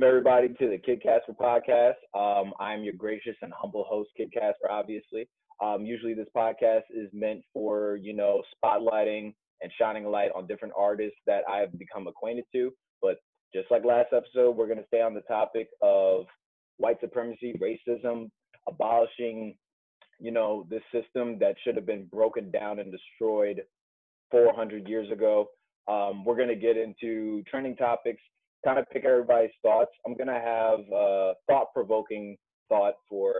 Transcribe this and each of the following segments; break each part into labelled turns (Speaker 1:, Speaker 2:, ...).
Speaker 1: Welcome everybody to the Kid Casper podcast. Um, I'm your gracious and humble host, Kid Casper. Obviously, um, usually this podcast is meant for you know spotlighting and shining a light on different artists that I have become acquainted to. But just like last episode, we're going to stay on the topic of white supremacy, racism, abolishing, you know, this system that should have been broken down and destroyed 400 years ago. Um, we're going to get into trending topics, kind of pick everybody's thoughts. I'm to have a thought-provoking thought for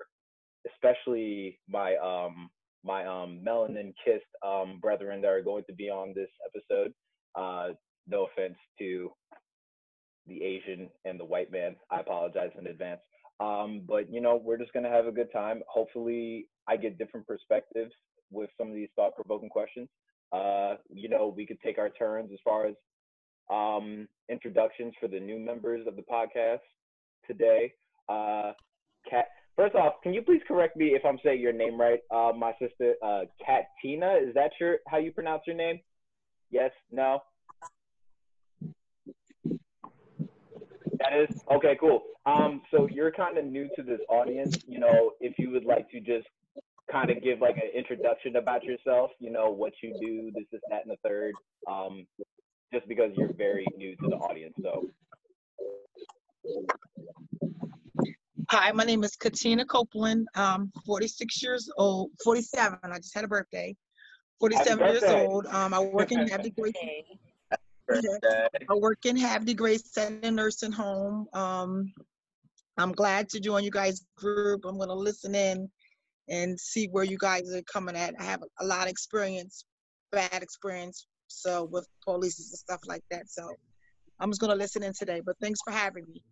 Speaker 1: especially my um, my um, melanin kissed um, brethren that are going to be on this episode. Uh, no offense to the Asian and the white man. I apologize in advance. Um, but you know, we're just gonna have a good time. Hopefully, I get different perspectives with some of these thought-provoking questions. Uh, you know, we could take our turns as far as um, introductions for the new members of the podcast today. Uh, Kat, first off, can you please correct me if I'm saying your name right? Uh, my sister, uh, Katina, is that your how you pronounce your name? Yes, no. That is okay, cool. Um, so you're kind of new to this audience. You know, if you would like to just kind of give like an introduction about yourself, you know, what you do, this, is that, and the third. Um, just because you're very new to the audience, so.
Speaker 2: Hi, my name is Katina Copeland. I'm 46 years old, 47. I just had a birthday. 47 years old. Um, I work in Havre de Grace. I work in Havre de Grace Center Nursing Home. Um, I'm glad to join you guys group. I'm gonna listen in and see where you guys are coming at. I have a lot of experience, bad experience, so with police and stuff like that. So I'm just gonna listen in today. But thanks for having me.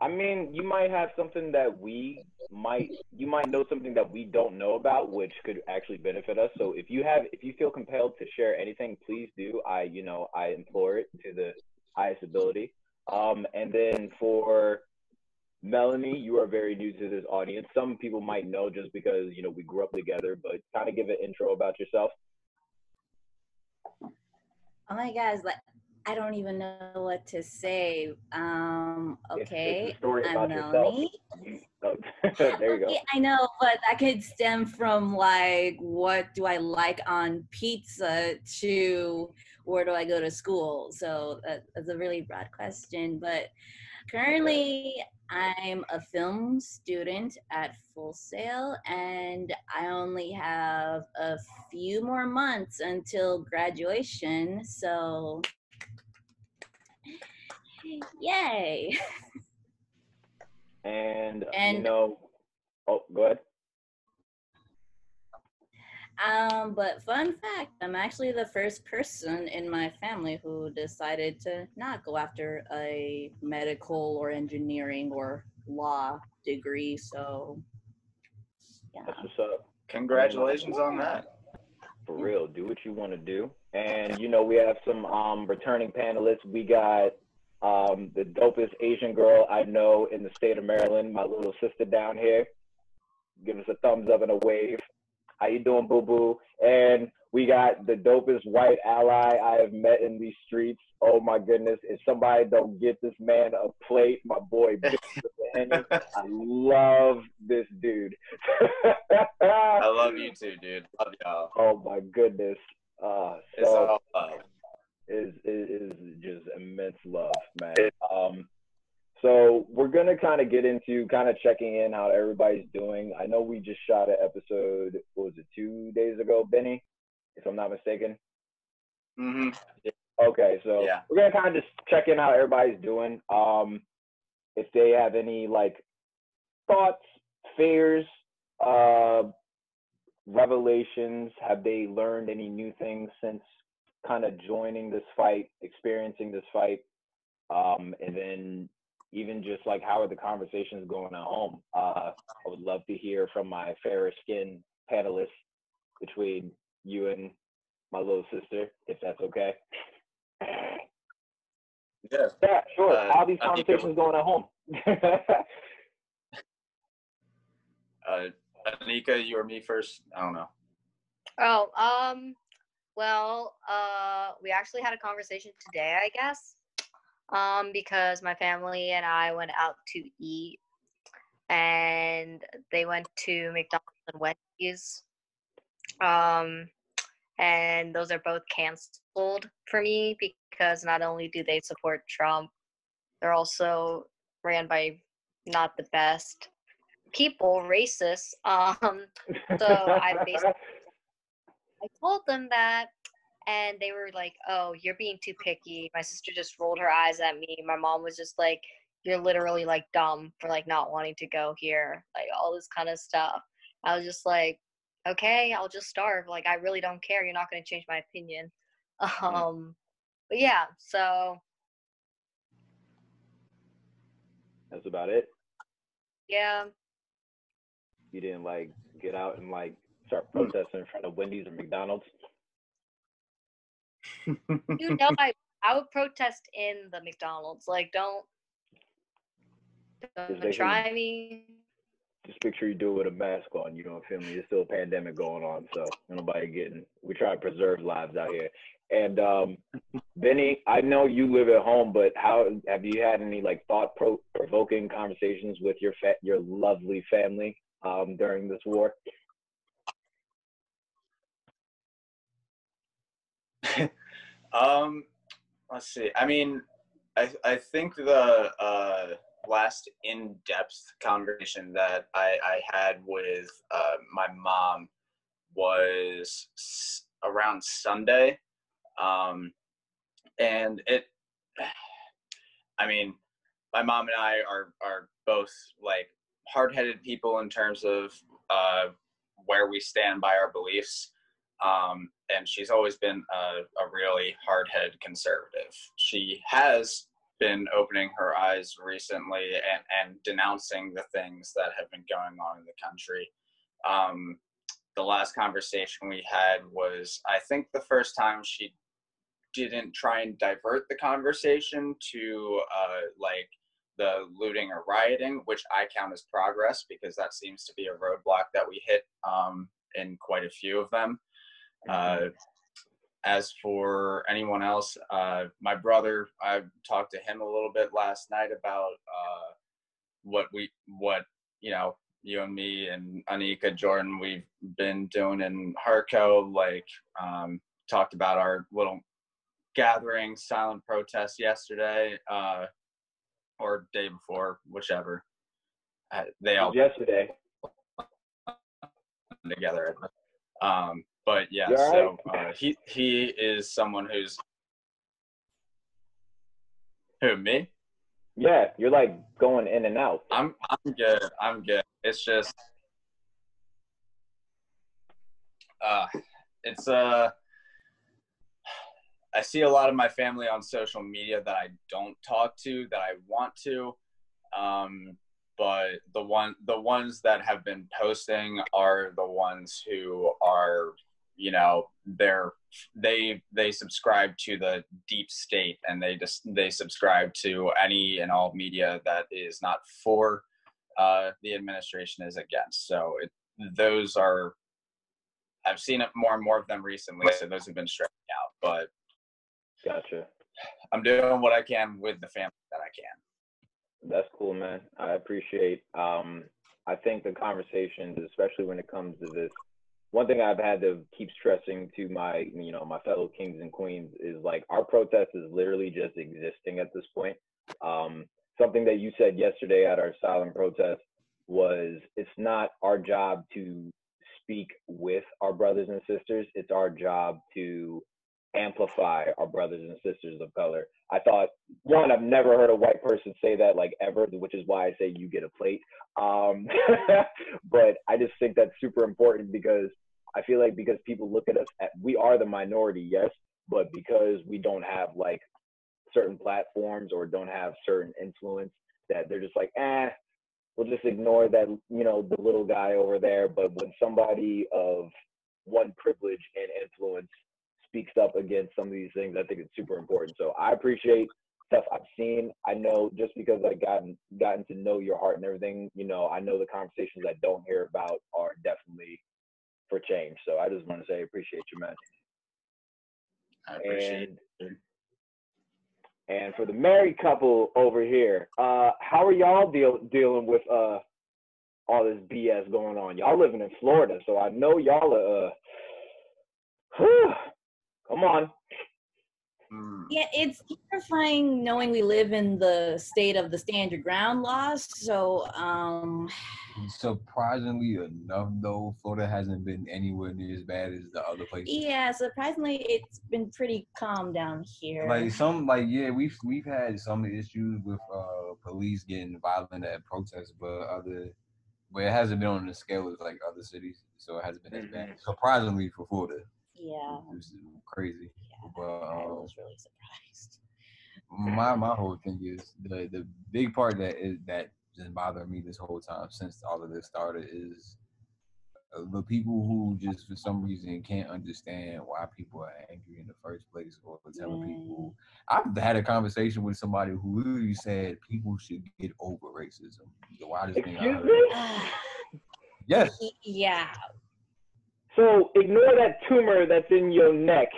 Speaker 1: I mean, you might have something that we might you might know something that we don't know about, which could actually benefit us. So if you have if you feel compelled to share anything, please do. I you know I implore it to the highest ability. Um, and then for Melanie, you are very new to this audience. Some people might know just because you know we grew up together, but kind of give an intro about yourself.
Speaker 3: Oh my gosh, like I don't even know what to say. Um, okay, I'm Melanie.
Speaker 1: there you go.
Speaker 3: I know, but that could stem from like, what do I like on pizza to where do I go to school? So that, that's a really broad question. But currently, I'm a film student at Full Sail, and I only have a few more months until graduation. So Yay.
Speaker 1: And, and you know, oh, go ahead.
Speaker 3: Um, but fun fact, I'm actually the first person in my family who decided to not go after a medical or engineering or law degree. So,
Speaker 1: yeah. That's what's up.
Speaker 4: Congratulations on that.
Speaker 1: For real, do what you want to do. And you know, we have some um returning panelists. We got um, the dopest Asian girl I know in the state of Maryland, my little sister down here. Give us a thumbs up and a wave. How you doing, boo boo? And we got the dopest white ally I have met in these streets. Oh my goodness! If somebody don't get this man a plate, my boy, I love this dude.
Speaker 4: I love you too, dude. Love y'all.
Speaker 1: Oh my goodness. Uh, so,
Speaker 4: it's all love
Speaker 1: is is, just immense love, man. Um, so we're gonna kind of get into kind of checking in how everybody's doing. I know we just shot an episode. What was it? Two days ago, Benny, if I'm not mistaken.
Speaker 4: Mm-hmm.
Speaker 1: Okay, so yeah. we're gonna kind of just check in how everybody's doing. Um, if they have any like thoughts, fears, uh, revelations, have they learned any new things since kind of joining this fight, experiencing this fight, um, and then even just like how are the conversations going at home? Uh, I would love to hear from my fairer skin panelists between you and my little sister, if that's okay.
Speaker 4: Yeah.
Speaker 1: Yeah, sure. Uh, how these conversations going at home?
Speaker 4: uh, Anika, you or me first? I don't know.
Speaker 5: Oh, um, well, uh, we actually had a conversation today, I guess. Um, because my family and I went out to eat, and they went to McDonald's and Wendy's. Um, and those are both canceled for me because not only do they support Trump, they're also ran by not the best people, racist. Um, so I basically I told them that, and they were like, "Oh, you're being too picky." My sister just rolled her eyes at me. My mom was just like, "You're literally like dumb for like not wanting to go here," like all this kind of stuff. I was just like, "Okay, I'll just starve. Like I really don't care. You're not going to change my opinion." Um, but yeah, so
Speaker 1: that's about it.
Speaker 5: Yeah.
Speaker 1: You didn't like get out and like start protesting in front of Wendy's or McDonald's.
Speaker 5: You know, I I would protest in the McDonald's. Like, don't don't try me.
Speaker 1: Just make sure you do it with a mask on. You know, feel me? There's still a pandemic going on, so nobody getting. We try to preserve lives out here. And um, Benny, I know you live at home, but how have you had any like thought provoking conversations with your fa- your lovely family um, during this war?
Speaker 4: Um, let's see. I mean, I I think the uh, last in depth conversation that I I had with uh, my mom was around Sunday, um, and it. I mean, my mom and I are are both like hard headed people in terms of uh, where we stand by our beliefs. Um, and she's always been a, a really hard-headed conservative. She has been opening her eyes recently and, and denouncing the things that have been going on in the country. Um, the last conversation we had was, I think, the first time she didn't try and divert the conversation to uh, like the looting or rioting, which I count as progress because that seems to be a roadblock that we hit um, in quite a few of them. Uh, as for anyone else, uh, my brother, I talked to him a little bit last night about uh, what we, what you know, you and me and Anika Jordan, we've been doing in Harco. Like, um, talked about our little gathering, silent protest yesterday, uh, or day before, whichever. Uh, they all
Speaker 1: yesterday
Speaker 4: together. Um, but yeah, so uh, he he is someone who's who me.
Speaker 1: Yeah, you're like going in and out.
Speaker 4: I'm I'm good. I'm good. It's just uh it's uh I see a lot of my family on social media that I don't talk to that I want to. Um but the one the ones that have been posting are the ones who are you know they're they they subscribe to the deep state and they just they subscribe to any and all media that is not for uh, the administration is against. So it, those are i've seen it more and more of them recently so those have been striking out but
Speaker 1: gotcha.
Speaker 4: I'm doing what i can with the family that i can.
Speaker 1: That's cool man. I appreciate um i think the conversations especially when it comes to this one thing I've had to keep stressing to my, you know, my fellow kings and queens is like our protest is literally just existing at this point. Um, something that you said yesterday at our silent protest was it's not our job to speak with our brothers and sisters. It's our job to amplify our brothers and sisters of color. I thought one, I've never heard a white person say that like ever, which is why I say you get a plate. Um, but I just think that's super important because I feel like because people look at us, at, we are the minority, yes, but because we don't have like certain platforms or don't have certain influence, that they're just like, eh, we'll just ignore that, you know, the little guy over there. But when somebody of one privilege and influence speaks up against some of these things, I think it's super important. So I appreciate stuff I've seen. I know just because I've gotten gotten to know your heart and everything, you know, I know the conversations I don't hear about are definitely for change. So I just want to say I appreciate you, man.
Speaker 4: I appreciate and, it.
Speaker 1: And for the married couple over here, uh, how are y'all deal, dealing with uh, all this BS going on? Y'all living in Florida, so I know y'all are. Uh, whew, come on.
Speaker 3: Yeah, it's terrifying knowing we live in the state of the stand your ground laws. So, um,
Speaker 6: surprisingly enough, though, Florida hasn't been anywhere near as bad as the other places.
Speaker 3: Yeah, surprisingly, it's been pretty calm down here.
Speaker 6: Like some, like yeah, we've we've had some issues with uh police getting violent at protests, but other, but it hasn't been on the scale as like other cities, so it hasn't been as bad. Mm-hmm. Surprisingly for Florida.
Speaker 3: Yeah.
Speaker 6: It's crazy.
Speaker 3: Yeah, but, I um, was really surprised.
Speaker 6: My my whole thing is the the big part that is that been bothering me this whole time since all of this started is uh, the people who just for some reason can't understand why people are angry in the first place or telling mm. people i've had a conversation with somebody who literally said people should get over racism the wildest thing i heard yes
Speaker 3: yeah
Speaker 1: so ignore that tumor that's in your neck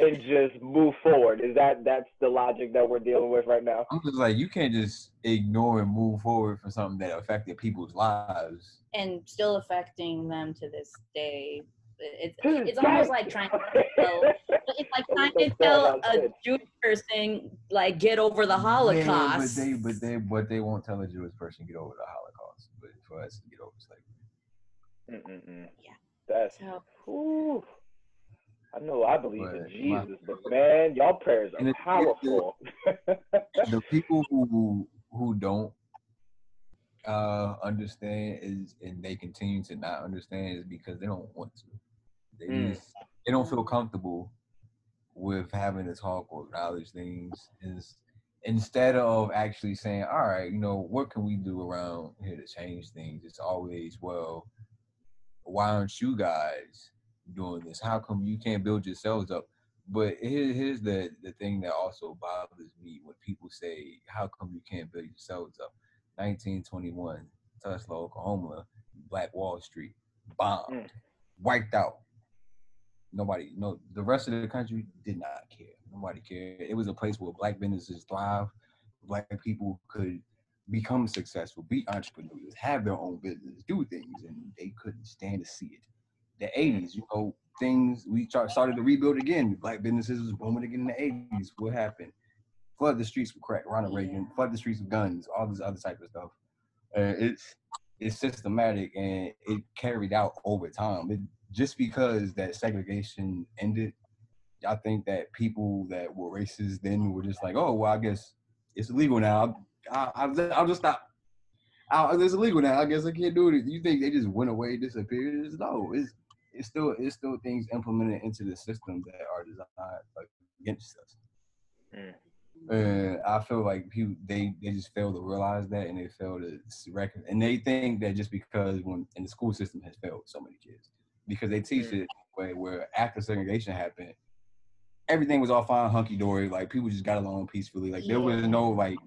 Speaker 1: and just move forward. Is that that's the logic that we're dealing with right now?
Speaker 6: I'm just like you can't just ignore and move forward for something that affected people's lives
Speaker 3: and still affecting them to this day. It's it's almost like trying to tell, it's like trying to tell a Jewish person like get over the Holocaust.
Speaker 6: Yeah, but they but they but they won't tell a Jewish person get over the Holocaust. But for us to get over
Speaker 1: slavery. Mm-mm-mm. Yeah. That's so, I know I believe but in Jesus, my, but man, y'all prayers are powerful.
Speaker 6: The, the people who who don't uh understand is and they continue to not understand is because they don't want to. They mm. just they don't feel comfortable with having to talk or acknowledge things is instead of actually saying, all right, you know, what can we do around here to change things? It's always, well, why aren't you guys doing this? How come you can't build yourselves up? But here, here's the the thing that also bothers me when people say, "How come you can't build yourselves up?" 1921, Tulsa, Oklahoma, Black Wall Street, bombed, mm. wiped out. Nobody, no, the rest of the country did not care. Nobody cared. It was a place where black businesses thrive. Black people could become successful, be entrepreneurs, have their own business, do things, and they couldn't stand to see it the 80s, you know, things we started to rebuild again. Black businesses was booming again in the 80s. What happened? Flood the streets with crack, Ronald Reagan, flood the streets with guns, all this other type of stuff. Uh, it's it's systematic and it carried out over time. It, just because that segregation ended, I think that people that were racist then were just like, oh well, I guess it's illegal now. I'll, I'll, I'll just stop. I'll, it's illegal now. I guess I can't do it. You think they just went away, disappeared? No, it's it's still it's still things implemented into the system that are designed like, against us. Mm. And I feel like people they they just fail to realize that, and they fail to recognize, and they think that just because when and the school system has failed so many kids because they teach mm. it way where after segregation happened, everything was all fine, hunky dory, like people just got along peacefully, like there was no like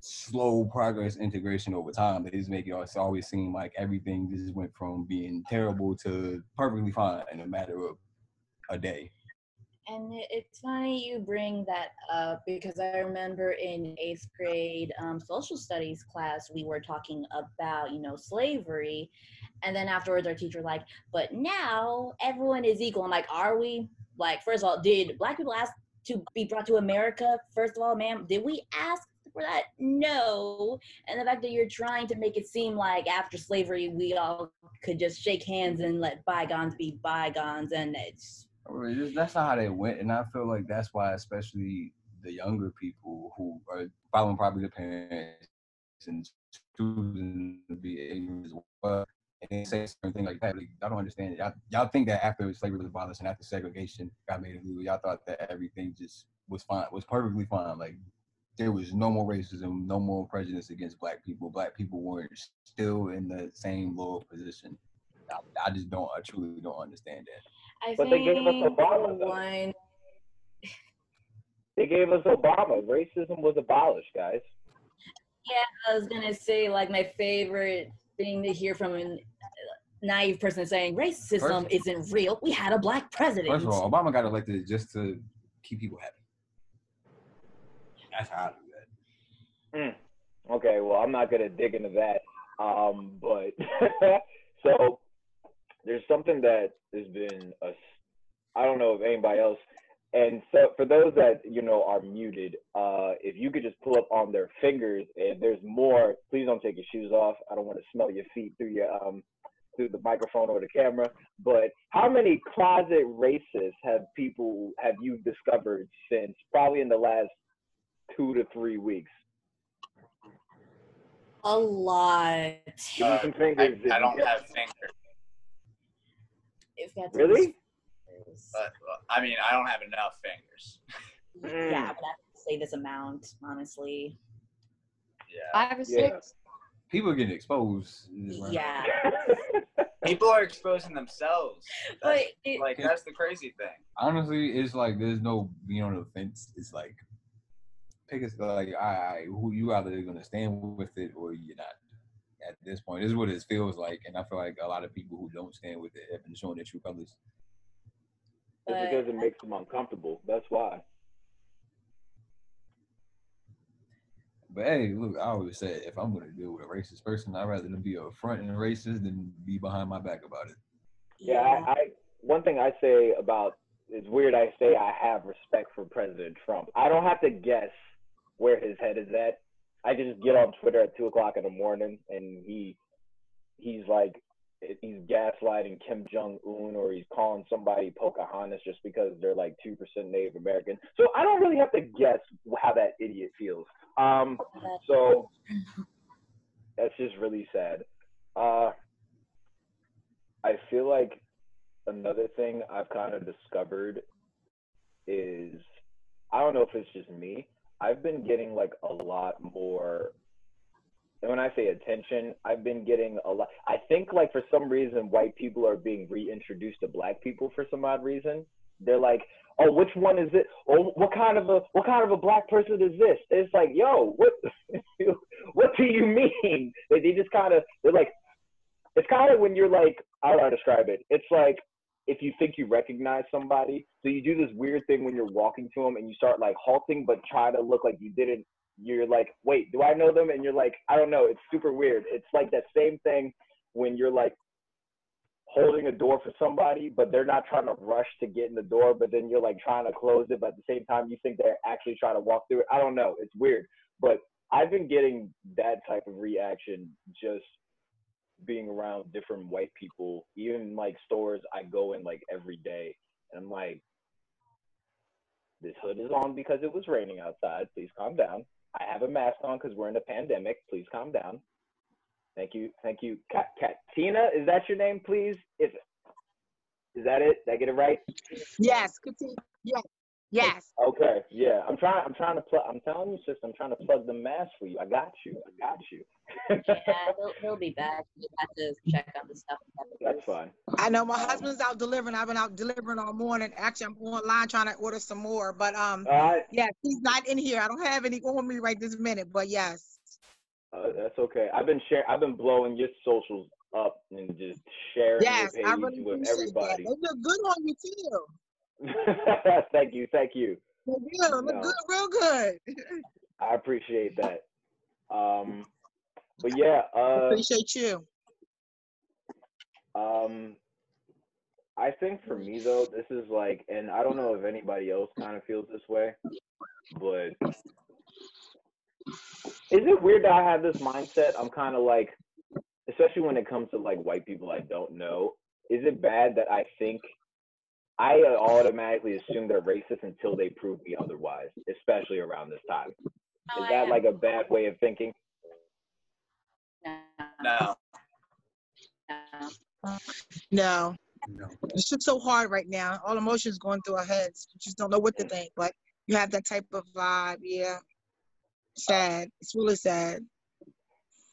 Speaker 6: slow progress integration over time. They just make it always seem like everything just went from being terrible to perfectly fine in a matter of a day.
Speaker 3: And it's funny you bring that up because I remember in eighth grade um, social studies class, we were talking about, you know, slavery. And then afterwards, our teacher like, but now everyone is equal. I'm like, are we? Like, first of all, did black people ask to be brought to America? First of all, ma'am, did we ask for that? No. And the fact that you're trying to make it seem like after slavery we all could just shake hands and let bygones be bygones, and it's
Speaker 6: that's not how they went. And I feel like that's why, especially the younger people who are following probably their parents and choosing to be ignorant as well. And say something like that. Like, I don't understand it. Y'all, y'all think that after slavery was abolished and after segregation got made illegal, y'all thought that everything just was fine, was perfectly fine. Like there was no more racism, no more prejudice against black people. Black people weren't still in the same lower position. I, I just don't, I truly don't understand that.
Speaker 3: I but they gave us Obama. One...
Speaker 1: they gave us Obama. Racism was abolished, guys.
Speaker 3: Yeah, I was gonna say like my favorite thing to hear from a naive person saying racism is isn't real. We had a black president.
Speaker 6: First of all, Obama got elected just to keep people happy. That's how I do that.
Speaker 1: Mm. Okay, well, I'm not gonna dig into that. Um, but so there's something that has been a, I don't know if anybody else, and so for those that you know are muted, uh, if you could just pull up on their fingers, if there's more, please don't take your shoes off. I don't want to smell your feet through your um through the microphone or the camera. But how many closet racists have people have you discovered since probably in the last two to three weeks?
Speaker 3: A lot.
Speaker 1: Give me some
Speaker 4: I,
Speaker 1: fingers.
Speaker 4: I don't have fingers,
Speaker 3: If that's
Speaker 1: Really?
Speaker 4: but I mean, I don't have enough fingers.
Speaker 1: Mm.
Speaker 3: Yeah, I would have to say this amount, honestly.
Speaker 4: Yeah.
Speaker 5: Five or
Speaker 1: Yeah.
Speaker 5: six.
Speaker 6: People getting exposed.
Speaker 3: Yeah.
Speaker 4: People are exposing themselves.
Speaker 3: But it,
Speaker 4: like that's the crazy thing.
Speaker 6: Honestly, it's like there's no being on the fence. It's like pick a like I who you either gonna stand with it or you're not. At this point, this is what it feels like, and I feel like a lot of people who don't stand with it have been showing their true colors.
Speaker 1: It's because it makes them uncomfortable. That's why.
Speaker 6: But hey, look, I always say if I'm gonna deal with a racist person, I'd rather them be upfront and racist than be behind my back about it.
Speaker 1: Yeah, I, I one thing I say about it's weird. I say I have respect for President Trump. I don't have to guess where his head is at. I just get on Twitter at two o'clock in the morning, and he he's like he's gaslighting Kim Jong Un, or he's calling somebody Pocahontas just because they're like two percent Native American. So I don't really have to guess how that idiot feels. Um, so that's just really sad. Uh, I feel like another thing I've kind of discovered is I don't know if it's just me. I've been getting like a lot more. And when I say attention, I've been getting a lot. I think like for some reason, white people are being reintroduced to black people for some odd reason. They're like, oh, which one is it? Oh, what kind of a what kind of a black person is this? It's like, yo, what what do you mean? They, they just kind of they're like, it's kind of when you're like, how do I describe it? It's like if you think you recognize somebody, so you do this weird thing when you're walking to them and you start like halting, but try to look like you didn't. You're like, wait, do I know them? And you're like, I don't know. It's super weird. It's like that same thing when you're like holding a door for somebody, but they're not trying to rush to get in the door, but then you're like trying to close it, but at the same time you think they're actually trying to walk through it. I don't know. It's weird. But I've been getting that type of reaction just being around different white people, even like stores I go in like every day. And I'm like, this hood is on because it was raining outside. Please calm down. I have a mask on because we're in a pandemic. Please calm down. Thank you. Thank you. Kat, Katina, is that your name, please? Is, is that it? Did I get it right?
Speaker 2: Yes, continue. Yes, yes.
Speaker 1: Okay. Yeah. I'm trying. I'm trying to plug. I'm telling you, sis. I'm trying to plug the mask for you. I got you. I got you.
Speaker 3: yeah, he'll, he'll be back. You have to check on the stuff.
Speaker 1: That's fine.
Speaker 2: I know my husband's out delivering. I've been out delivering all morning. Actually, I'm online trying to order some more. But um,
Speaker 1: All right.
Speaker 2: yes, he's not in here. I don't have any on me right this minute. But yes.
Speaker 1: Uh, that's okay. I've been share. I've been blowing your socials up and just sharing
Speaker 2: Yes,
Speaker 1: your
Speaker 2: I
Speaker 1: page
Speaker 2: really
Speaker 1: with
Speaker 2: appreciate
Speaker 1: everybody.
Speaker 2: that. They look good on you too.
Speaker 1: thank you. Thank you.
Speaker 2: Look
Speaker 1: No.
Speaker 2: good, real good.
Speaker 1: I appreciate that. Um, but yeah. Uh,
Speaker 2: Appreciate you.
Speaker 1: Um, I think for me though, this is like, and I don't know if anybody else kind of feels this way, but is it weird that I have this mindset? I'm kind of like, especially when it comes to like white people I don't know. Is it bad that I think I automatically assume they're racist until they prove me otherwise, especially around this time? Is that like a bad way of thinking?
Speaker 4: No.
Speaker 2: No,
Speaker 6: No.
Speaker 2: it's just so hard right now. All emotions going through our heads. You just don't know what to mm. think. But you have that type of vibe. Yeah. Sad. It's really sad.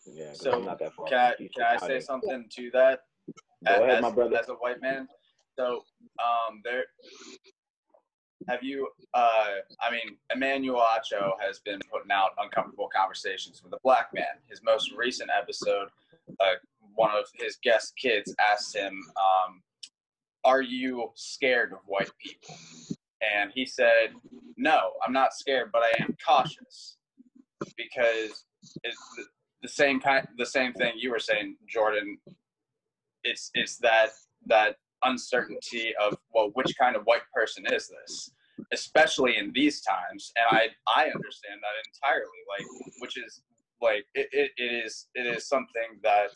Speaker 1: Yeah.
Speaker 4: So,
Speaker 1: I'm not that far.
Speaker 4: Can I, can I say something to that?
Speaker 1: Go ahead,
Speaker 4: as,
Speaker 1: my brother.
Speaker 4: as a white man. So, um, there. Have you? Uh, I mean, Emmanuel Acho has been putting out uncomfortable conversations with a black man. His most recent episode, uh, one of his guest kids asked him, um, "Are you scared of white people?" And he said, No, I'm not scared, but I am cautious because it's the, the same kind, the same thing you were saying, Jordan. It's it's that that uncertainty of well, which kind of white person is this? especially in these times and i i understand that entirely like which is like it, it, it is it is something that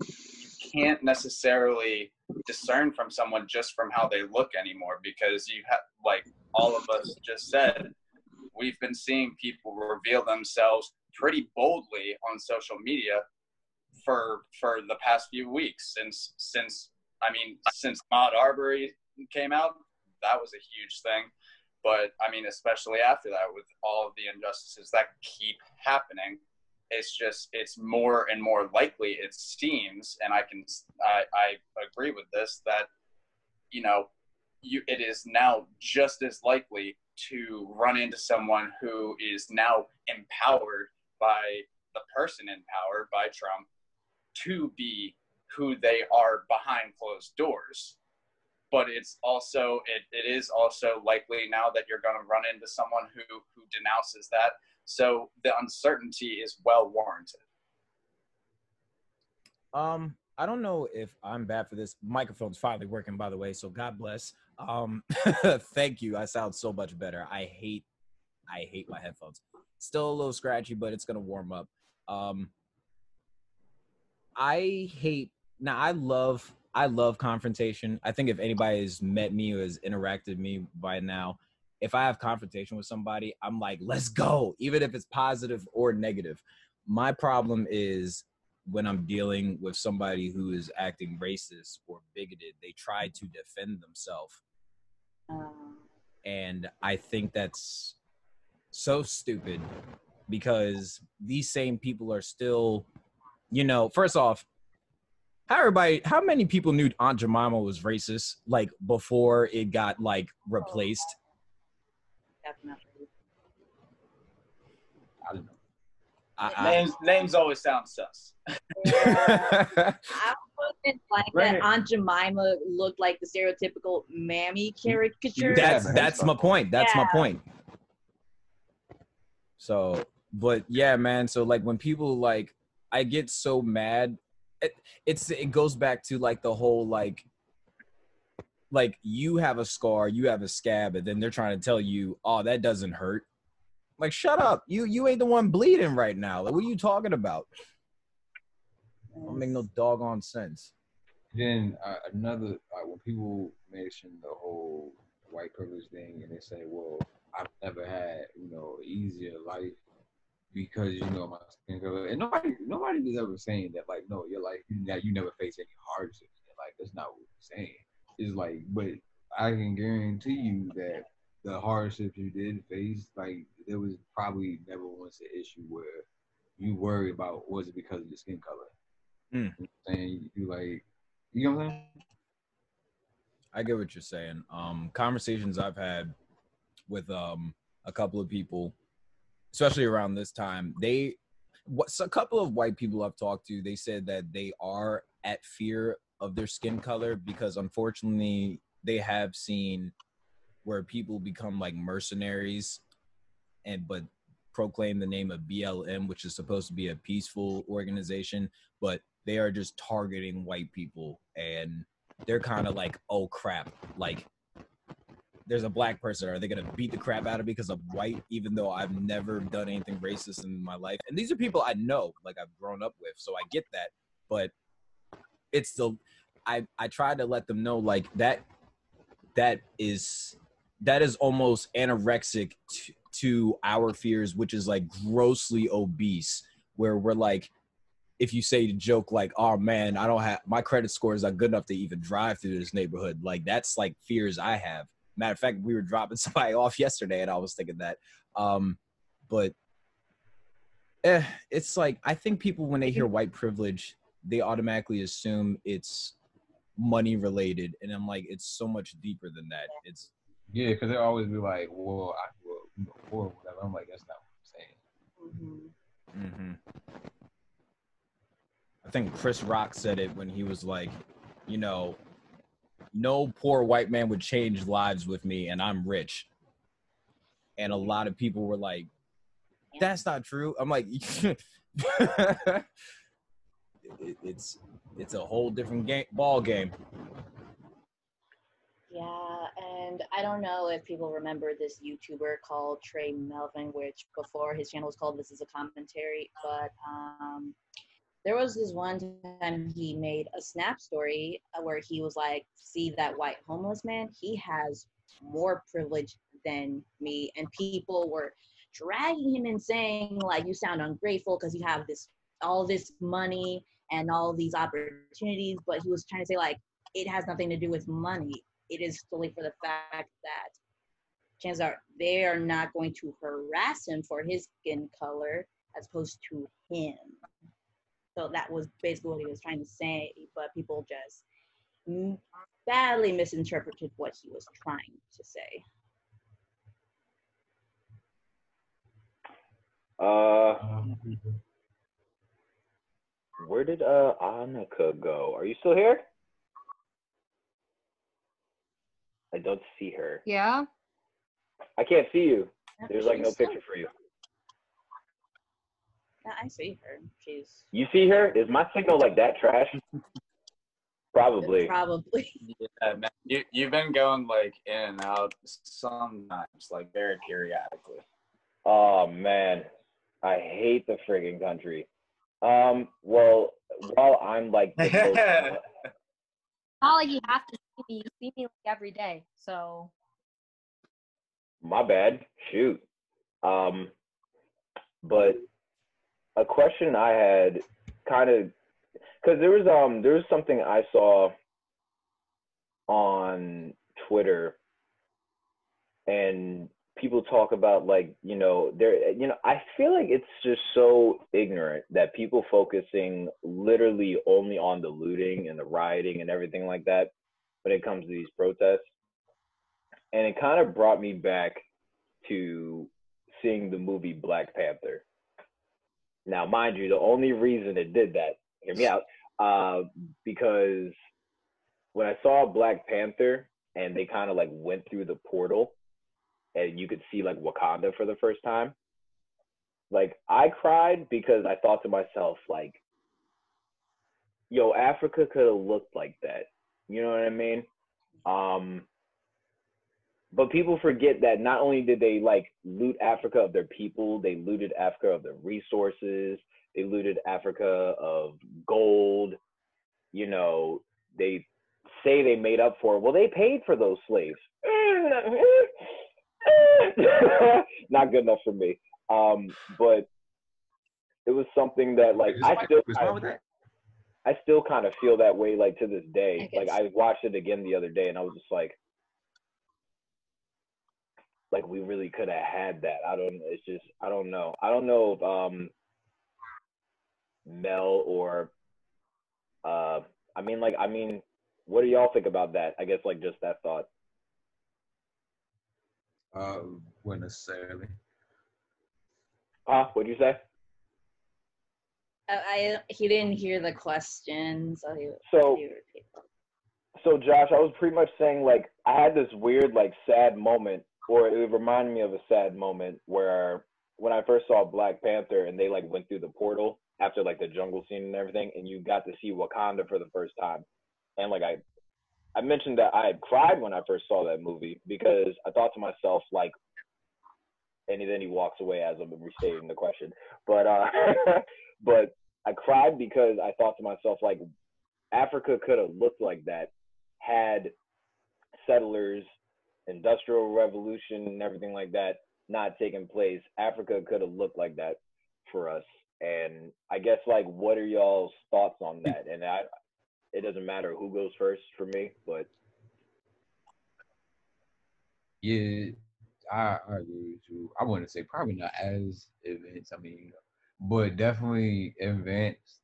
Speaker 4: you can't necessarily discern from someone just from how they look anymore because you have like all of us just said we've been seeing people reveal themselves pretty boldly on social media for for the past few weeks since since I mean since Ahmaud Arbery came out that was a huge thing. But I mean especially after that with all of the injustices that keep happening it's just it's more and more likely it seems and i can i, I agree with this that you know you it is now just as likely to run into someone who is now empowered by the person in power by trump to be who they are behind closed doors but it's also it, it is also likely now that you're going to run into someone who who denounces that so the uncertainty is well warranted.
Speaker 7: Um, I don't know if I'm bad for this. Microphone's finally working, by the way. So God bless. Um, thank you. I sound so much better. I hate, I hate my headphones. Still a little scratchy, but it's gonna warm up. Um, I hate. Now I love, I love confrontation. I think if anybody has met me or has interacted me by now, if I have confrontation with somebody, I'm like, let's go, even if it's positive or negative. My problem is when I'm dealing with somebody who is acting racist or bigoted, they try to defend themselves. And I think that's so stupid because these same people are still, you know, first off, how everybody, how many people knew Aunt Jemima was racist like before it got like replaced?
Speaker 3: definitely.
Speaker 4: I don't know. I, I, names names always sound sus.
Speaker 3: I wasn't like that Aunt Jemima looked like the stereotypical mammy caricature.
Speaker 7: That's that's my point. That's yeah. my point. So, but yeah, man. So like when people like, I get so mad. It, it's it goes back to like the whole like like you have a scar, you have a scab, and then they're trying to tell you, oh, that doesn't hurt. Like, shut up. You you ain't the one bleeding right now. Like, what are you talking about? Don't make no doggone sense.
Speaker 6: Then uh, another uh, when people mention the whole white privilege thing, and they say, "Well, I've never had you know easier life because you know my skin color," and nobody nobody is ever saying that like, no, you're like you, you never face any hardships. Like that's not what we're saying It's like, but I can guarantee you that the hardships you did face, like there was probably never once an issue where you worry about was it because of your skin color. Mm. You know saying you like, you know what I'm saying?
Speaker 7: I get what you're saying. Um, conversations I've had with um a couple of people, especially around this time, they what's a couple of white people I've talked to, they said that they are at fear of their skin color because unfortunately they have seen where people become like mercenaries and but proclaim the name of BLM which is supposed to be a peaceful organization but they are just targeting white people and they're kind of like oh crap like there's a black person are they going to beat the crap out of me because i'm white even though i've never done anything racist in my life and these are people i know like i've grown up with so i get that but it's the I I tried to let them know like that that is that is almost anorexic to, to our fears, which is like grossly obese, where we're like, if you say the joke like, "Oh man, I don't have my credit score is not good enough to even drive through this neighborhood," like that's like fears I have. Matter of fact, we were dropping somebody off yesterday, and I was thinking that. Um, but eh, it's like I think people when they hear white privilege, they automatically assume it's money related, and I'm like, it's so much deeper than that. It's
Speaker 6: yeah, because they always be like, well, I well, or whatever." I'm like, that's not what I'm saying.
Speaker 7: Mm-hmm. Mm-hmm. I think Chris Rock said it when he was like, you know, no poor white man would change lives with me, and I'm rich. And a lot of people were like, "That's not true." I'm like, it, "It's it's a whole different game ball game."
Speaker 3: Yeah, and I don't know if people remember this YouTuber called Trey Melvin, which before his channel was called This Is a Commentary, but um, there was this one time he made a snap story uh, where he was like, "See that white homeless man? He has more privilege than me," and people were dragging him and saying like, "You sound ungrateful because you have this all this money and all these opportunities," but he was trying to say like, it has nothing to do with money it is solely for the fact that chances are they are not going to harass him for his skin color as opposed to him. So that was basically what he was trying to say, but people just badly misinterpreted what he was trying to say.
Speaker 1: Uh, where did uh Annika go? Are you still here? I don't see her.
Speaker 5: Yeah.
Speaker 1: I can't see you. There's like no picture for you.
Speaker 3: Yeah, I see her. She's.
Speaker 1: You see her? Is my signal like that trash? Probably.
Speaker 3: Probably.
Speaker 4: Yeah, man. You you've been going like in and out sometimes, like very periodically.
Speaker 1: Oh man, I hate the friggin' country. Um, well, while I'm like the most,
Speaker 5: Not like you have to see me. You see me like every day. So
Speaker 1: my bad. Shoot. Um, but a question I had kind of because there was um there was something I saw on Twitter and people talk about like you know there you know I feel like it's just so ignorant that people focusing literally only on the looting and the rioting and everything like that when it comes to these protests and it kind of brought me back to seeing the movie Black Panther. Now, mind you, the only reason it did that, hear me out, uh, because when I saw Black Panther and they kind of like went through the portal and you could see like Wakanda for the first time, like I cried because I thought to myself, like, yo, Africa could have looked like that. You know what I mean? Um, but people forget that not only did they like loot Africa of their people, they looted Africa of their resources, they looted Africa of gold. You know, they say they made up for it. Well, they paid for those slaves. not good enough for me. Um, but it was something that like I still I, I still kind of feel that way like to this day. Like I watched it again the other day and I was just like like we really could have had that. I don't it's just I don't know. I don't know if um Mel or uh I mean like I mean what do y'all think about that? I guess like just that thought.
Speaker 6: Uh wouldn't necessarily.
Speaker 1: Huh? What'd you say?
Speaker 3: I, I he didn't hear the question, so he
Speaker 1: So
Speaker 3: he
Speaker 1: so Josh, I was pretty much saying like I had this weird like sad moment, or it reminded me of a sad moment where when I first saw Black Panther and they like went through the portal after like the jungle scene and everything, and you got to see Wakanda for the first time, and like I, I mentioned that I had cried when I first saw that movie because I thought to myself like, and then he walks away as I'm restating the question, but uh, but I cried because I thought to myself like, Africa could have looked like that had settlers, industrial revolution, and everything like that not taking place. Africa could have looked like that for us. And I guess like, what are y'all's thoughts on that? And I, it doesn't matter who goes first for me, but
Speaker 6: Yeah, I, I agree with you. I wouldn't say probably not as advanced. I mean, but definitely advanced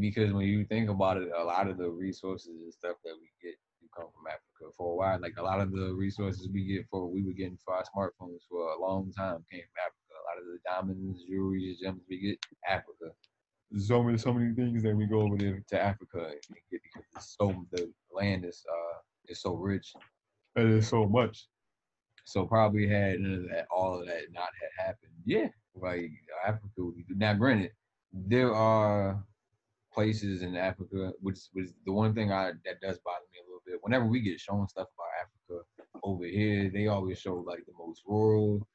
Speaker 6: because when you think about it, a lot of the resources and stuff that we get come from Africa. For a while, like a lot of the resources we get for we were getting for our smartphones for a long time came from Africa. A lot of the diamonds, jewelry, gems we get Africa. So many, so many things that we go over there to Africa and get because it's so the land is uh is so rich and there's so much. So probably had that, all of that not had happened. Yeah, like Africa would be. Now, granted, there are places in Africa, which was the one thing I that does bother me a little bit. Whenever we get shown stuff about Africa over here, they always show like the most rural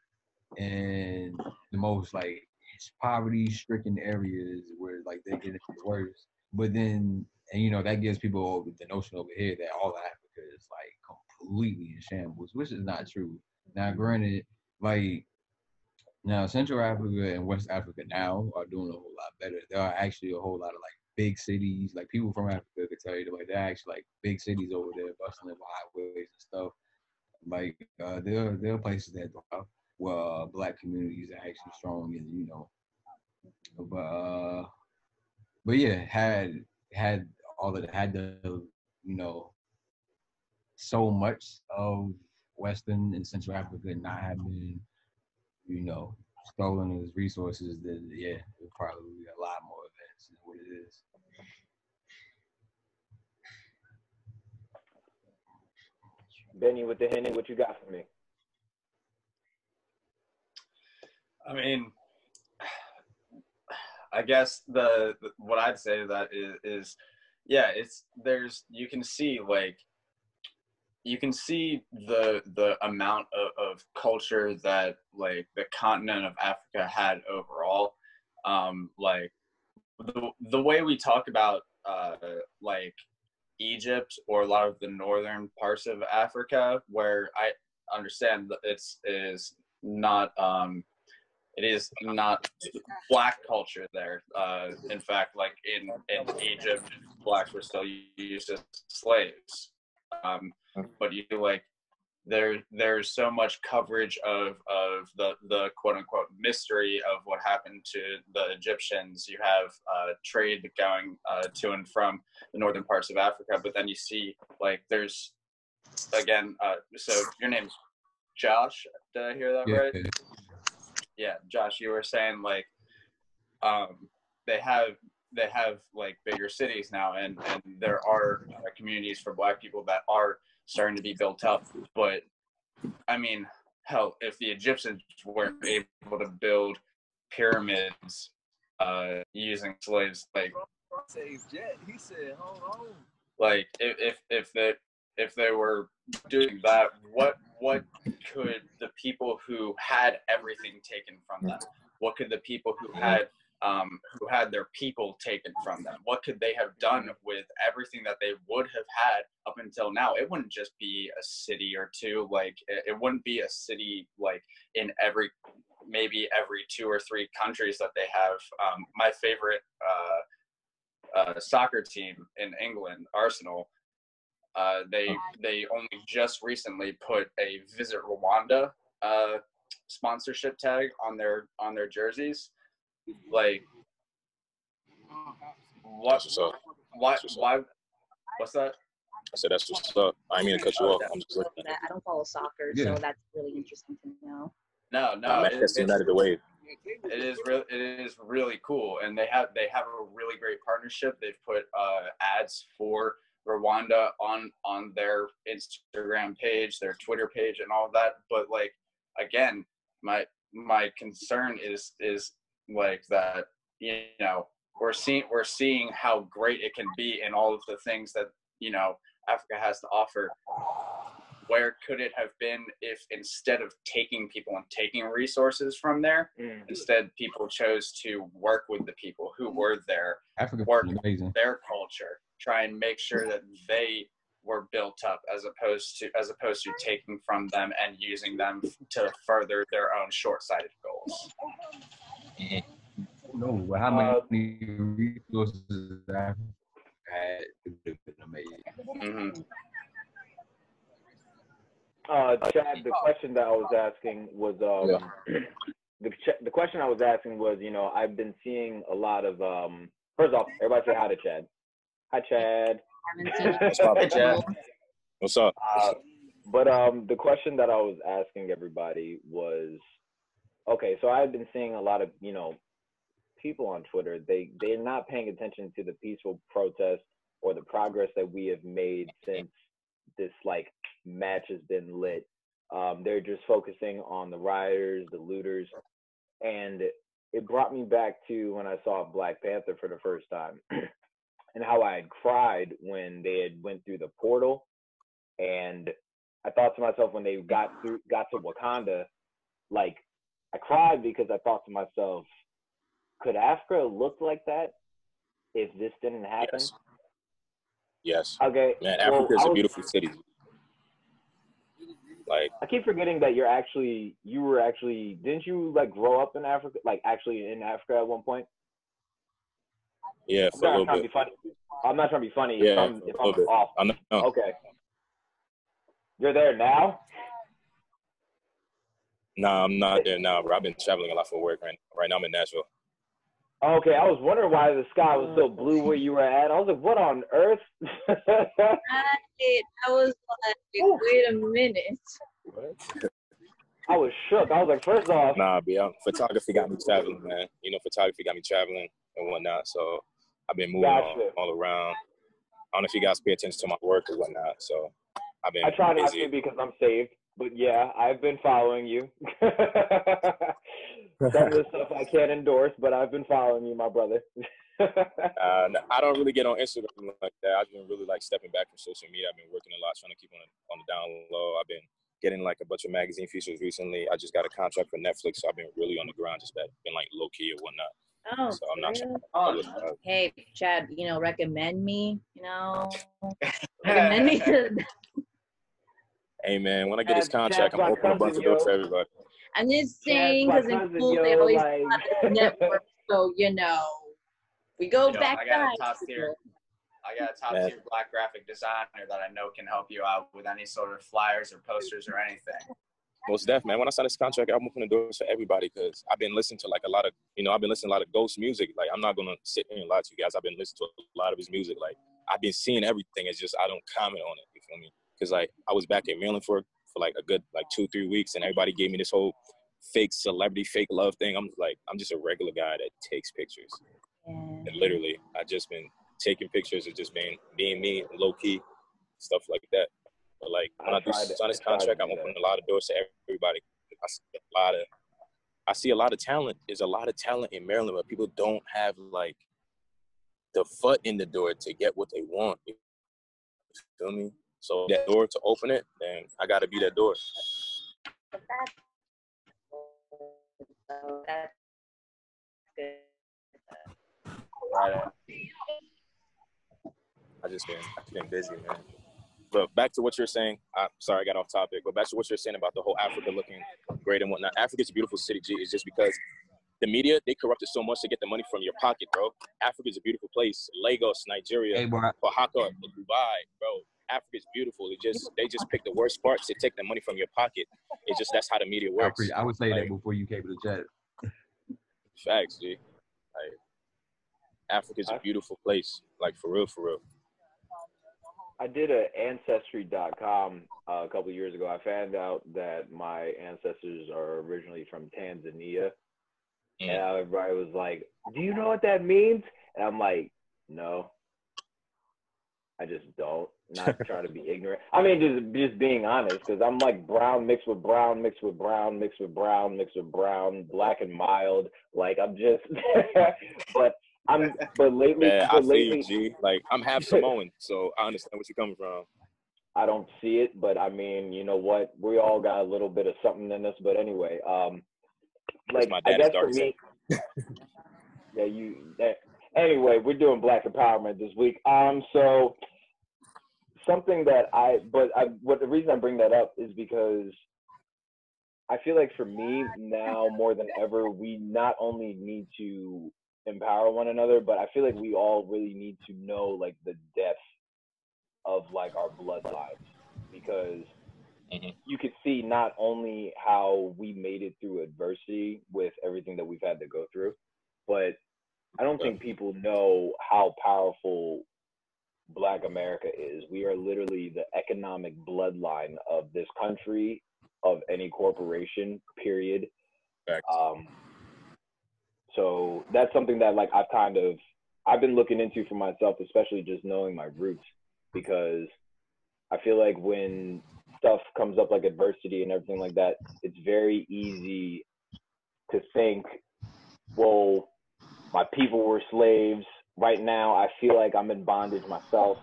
Speaker 6: and the most like poverty stricken areas where like they get it worse. But then and you know that gives people the notion over here that all Africa is like completely in shambles, which is not true. Now, granted, like now Central Africa and West Africa now are doing a whole lot better. There are actually a whole lot of like big cities, like people from Africa tell you like they're actually like big cities over there, bustling highways and stuff. Like uh, there, there are places that where uh, black communities are actually strong, and you know, but uh, but yeah, had had all of it had the you know so much of Western and Central Africa not having you know, stolen as resources, then yeah, probably a lot more events than what it is.
Speaker 1: Benny with the Henny, what you got for me?
Speaker 4: I mean, I guess the, what I'd say to that is, is yeah, it's there's you can see like you can see the the amount of, of culture that like the continent of Africa had overall. Um, like the the way we talk about uh, like Egypt or a lot of the northern parts of Africa, where I understand that it's is not um, it is not black culture there. Uh, in fact, like in in Egypt, blacks were still used as slaves. Um, but you like there there's so much coverage of of the the quote unquote mystery of what happened to the Egyptians. You have uh, trade going uh, to and from the northern parts of Africa, but then you see like there's again. Uh, so your name's Josh. Did I hear that yeah. right? Yeah, Josh. You were saying like um, they have they have like bigger cities now, and and there are uh, communities for Black people that are starting to be built up. But I mean, hell, if the Egyptians weren't able to build pyramids uh, using slaves, like he said, hold on. Like if if if they if they were doing that, what what could the people who had everything taken from them? What could the people who had um, who had their people taken from them. What could they have done with everything that they would have had up until now? It wouldn't just be a city or two. Like it, it wouldn't be a city like in every maybe every two or three countries that they have. Um, my favorite uh, uh, soccer team in England, Arsenal. Uh, they they only just recently put a visit Rwanda uh, sponsorship tag on their on their jerseys like, what? What's up? Why? What's why? What's that?
Speaker 8: I said that's what's up. I mean to cut you off. I'm
Speaker 3: just looking. I don't follow soccer, yeah. so that's really interesting to know.
Speaker 4: No, no,
Speaker 8: Manchester United the way.
Speaker 4: It is really, it is really cool, and they have they have a really great partnership. They've put uh, ads for Rwanda on on their Instagram page, their Twitter page, and all that. But like again, my my concern is is like that you know we're seeing we're seeing how great it can be in all of the things that you know Africa has to offer. Where could it have been if instead of taking people and taking resources from there, mm. instead people chose to work with the people who were there,
Speaker 6: Africa
Speaker 4: work their culture, try and make sure that they were built up as opposed to as opposed to taking from them and using them to further their own short-sighted goals.
Speaker 6: No, how many uh, resources I had would have been amazing. Mm-hmm.
Speaker 1: Uh, Chad, the question that I was asking was um, yeah. the the question I was asking was, you know, I've been seeing a lot of um. First off, everybody say hi to Chad. Hi, Chad.
Speaker 8: What's up, Chad? What's up?
Speaker 1: Uh, but um, the question that I was asking everybody was, okay, so I've been seeing a lot of you know people on Twitter. They they're not paying attention to the peaceful protests or the progress that we have made since this like match has been lit. Um, they're just focusing on the rioters, the looters, and it brought me back to when I saw Black Panther for the first time, and how I had cried when they had went through the portal, and I thought to myself when they got through got to Wakanda, like I cried because I thought to myself, could Africa look like that if this didn't happen?
Speaker 8: Yes. Yes.
Speaker 1: Okay.
Speaker 8: Man,
Speaker 1: well,
Speaker 8: Africa is
Speaker 1: I
Speaker 8: a
Speaker 1: was-
Speaker 8: beautiful city. Like,
Speaker 1: I keep forgetting that you're actually you were actually didn't you like grow up in Africa like actually in Africa at one point?
Speaker 8: yeah,
Speaker 1: I'm
Speaker 8: for a
Speaker 1: not
Speaker 8: little
Speaker 1: trying to
Speaker 8: bit.
Speaker 1: be funny. I'm not trying to be funny. if
Speaker 8: Yeah,
Speaker 1: I'm,
Speaker 8: a
Speaker 1: if
Speaker 8: little
Speaker 1: I'm off.
Speaker 8: I'm not, no.
Speaker 1: Okay. You're there now.
Speaker 8: Nah, I'm not there now, bro. I've been traveling a lot for work right right now. I'm in Nashville.
Speaker 1: Okay, I was wondering why the sky was so blue where you were at. I was like, what on earth?
Speaker 3: I, I was like, wait a minute. What?
Speaker 1: I was shook. I was like, first off,
Speaker 8: Nah, but yeah, photography got me traveling, man. You know, photography got me traveling and whatnot. So I've been moving all,
Speaker 1: Gotcha.
Speaker 8: all around. I don't know if you guys pay attention to my work or whatnot. So I've been
Speaker 1: I try not
Speaker 8: busy.
Speaker 1: to because I'm saved. But yeah, I've been following you. Some of the stuff I can't endorse, but I've been following you, my brother.
Speaker 8: Uh, no, I don't really get on Instagram like that. I've been really like stepping back from social media. I've been working a lot, trying to keep on the, on the down low. I've been getting like a bunch of magazine features recently. I just got a contract for Netflix, so I've been really on the ground, just been been, like low key or whatnot.
Speaker 3: Oh,
Speaker 8: So I'm not
Speaker 3: really?
Speaker 8: Uh,
Speaker 3: hey, Chad, you know, recommend me, you know, recommend me to.
Speaker 8: Hey man, when I get this contract, I'm
Speaker 1: my
Speaker 8: opening a bunch of doors for everybody.
Speaker 3: I'm just saying because in
Speaker 1: cousin,
Speaker 3: school they always
Speaker 1: like-
Speaker 3: have network, so you know, we go
Speaker 4: Yo,
Speaker 3: back
Speaker 4: I got a top tier. I got a top
Speaker 8: Man.
Speaker 4: tier black graphic designer that I know can help you out with any sort of flyers or posters or anything.
Speaker 8: Most def, man. When I signed this contract, I'm opening the doors for everybody because I've been listening to like a lot of, you know, I've been listening to a lot of Ghost music. Like I'm not gonna sit here and lie to you guys. I've been listening to a lot of his music. Like I've been seeing everything. It's just I don't comment on it. You feel me? Because like I was back in Maryland for for like a good like two three weeks, and everybody gave me this whole fake celebrity, fake love thing. I'm like I'm just a regular guy that takes pictures.
Speaker 3: Yeah.
Speaker 8: And literally, I just been taking pictures and just being being me, low key, stuff like that. But like when
Speaker 1: I
Speaker 8: I, do
Speaker 1: tried to-
Speaker 8: sign this
Speaker 1: I tried to
Speaker 8: contract, I'm opening a lot of doors to everybody. I see a lot of, I see a lot of talent. There's a lot of talent in Maryland, but people don't have like the foot in the door to get what they want. You feel me? So that door to open it, then I got to be that door.
Speaker 3: But that's so that's good.
Speaker 8: Right. I just been I just been busy, man. But back to what you're saying. I'm sorry, I got off topic. But back to what you're saying about the whole Africa looking great and whatnot. Africa's a beautiful city, G. It's just because the media they corrupted so much to get the money from your pocket, bro. Africa's a beautiful place. Lagos, Nigeria,
Speaker 6: Hey.
Speaker 8: Oaxaca, Dubai, bro. Africa's beautiful. It just they just pick the worst parts to take the money from your pocket. It's just that's how the media
Speaker 6: I,
Speaker 8: works.
Speaker 6: pre- I would say
Speaker 8: Like-
Speaker 6: that before you came to the chat.
Speaker 8: Facts, G. Like Africa's a beautiful place. Like for real, for real.
Speaker 1: I did a ancestry.com uh, a couple years ago. I found out that my ancestors are originally from Tanzania.
Speaker 8: Mm.
Speaker 1: And everybody was like, Do you know what that means? And I'm like, No. I just don't. Not trying to be ignorant. I mean, just just being honest, because I'm like brown mixed with brown mixed with brown mixed with brown mixed with brown, black and mild. Like I'm just, but I'm. But lately,
Speaker 8: Man, I
Speaker 1: but
Speaker 8: feel
Speaker 1: lately,
Speaker 8: you, G. Like I'm half Samoan, so I understand what you're coming from.
Speaker 1: I don't see it, but I mean, you know what? We all got a little bit of something in us. But anyway, um, like
Speaker 8: my
Speaker 1: I
Speaker 8: dad is
Speaker 1: guess for me, yeah, you. That, anyway, we're doing Black Empowerment this week. Um, so something that I, but I, what the reason I bring that up is because I feel like for me now more than ever, we not only need to empower one another, but I feel like we all really need to know like the depth of like our bloodlines because
Speaker 8: Mhm.
Speaker 1: you could see not only how we made it through adversity with everything that we've had to go through, but I don't think people know how powerful Black America is. We are literally the economic bloodline of this country, of any corporation, period. Um, so that's something that like I've kind of I've been looking into for myself, especially just knowing my roots, because I feel like when stuff comes up like adversity and everything like that, it's very easy to think, well, my people were slaves. Right now, I feel like I'm in bondage myself.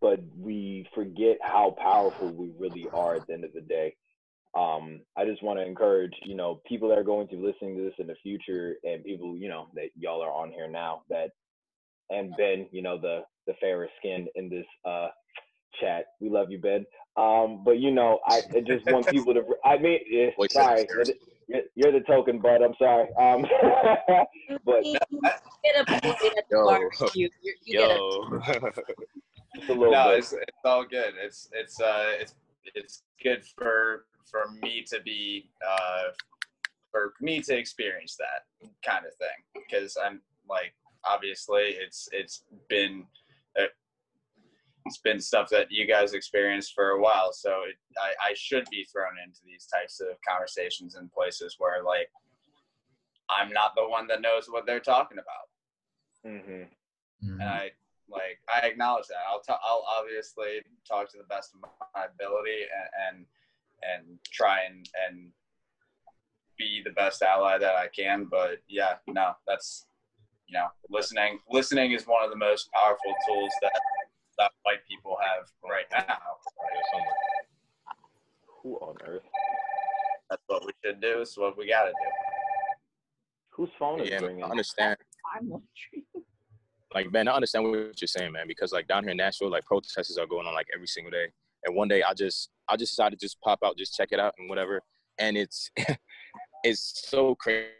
Speaker 1: But we forget how powerful we really are at the end of the day. Um, I just want to encourage, you know, people that are going to be listening to this in the future and people, you know, that y'all are on here now that, and Ben, you know, the, the fairest skin in this, uh, chat. We love you, Ben. Um, but you know, I, I just want people to. I mean, eh, sorry, you're, you're, the token bud. I'm sorry. Um, but
Speaker 8: yo, you, you, you yo.
Speaker 4: it's a little no, bit. It's, it's all good. It's it's uh it's it's good for for me to be uh for me to experience that kind of thing because I'm like obviously it's it's been it's been stuff that you guys experienced for a while. So it, I, I should be thrown into these types of conversations in places where like I'm not the one that knows what they're talking about. Mm-hmm. Mm-hmm. And I like I acknowledge that. I'll i I'll obviously talk to the best of my ability and and, and try and and be the best ally that I can. But yeah, no, that's you know, listening listening is one of the most powerful tools that that white people have right now.
Speaker 1: Who on earth?
Speaker 4: That's what we should do. It's what we got to do.
Speaker 1: Whose phone is
Speaker 8: yeah,
Speaker 1: ringing?
Speaker 8: I understand. Like man, I understand what you're saying, man. Because like down here in Nashville, like protests are going on like every single day. And one day I just I just decided to just pop out, just check it out and whatever. And it's it's so crazy.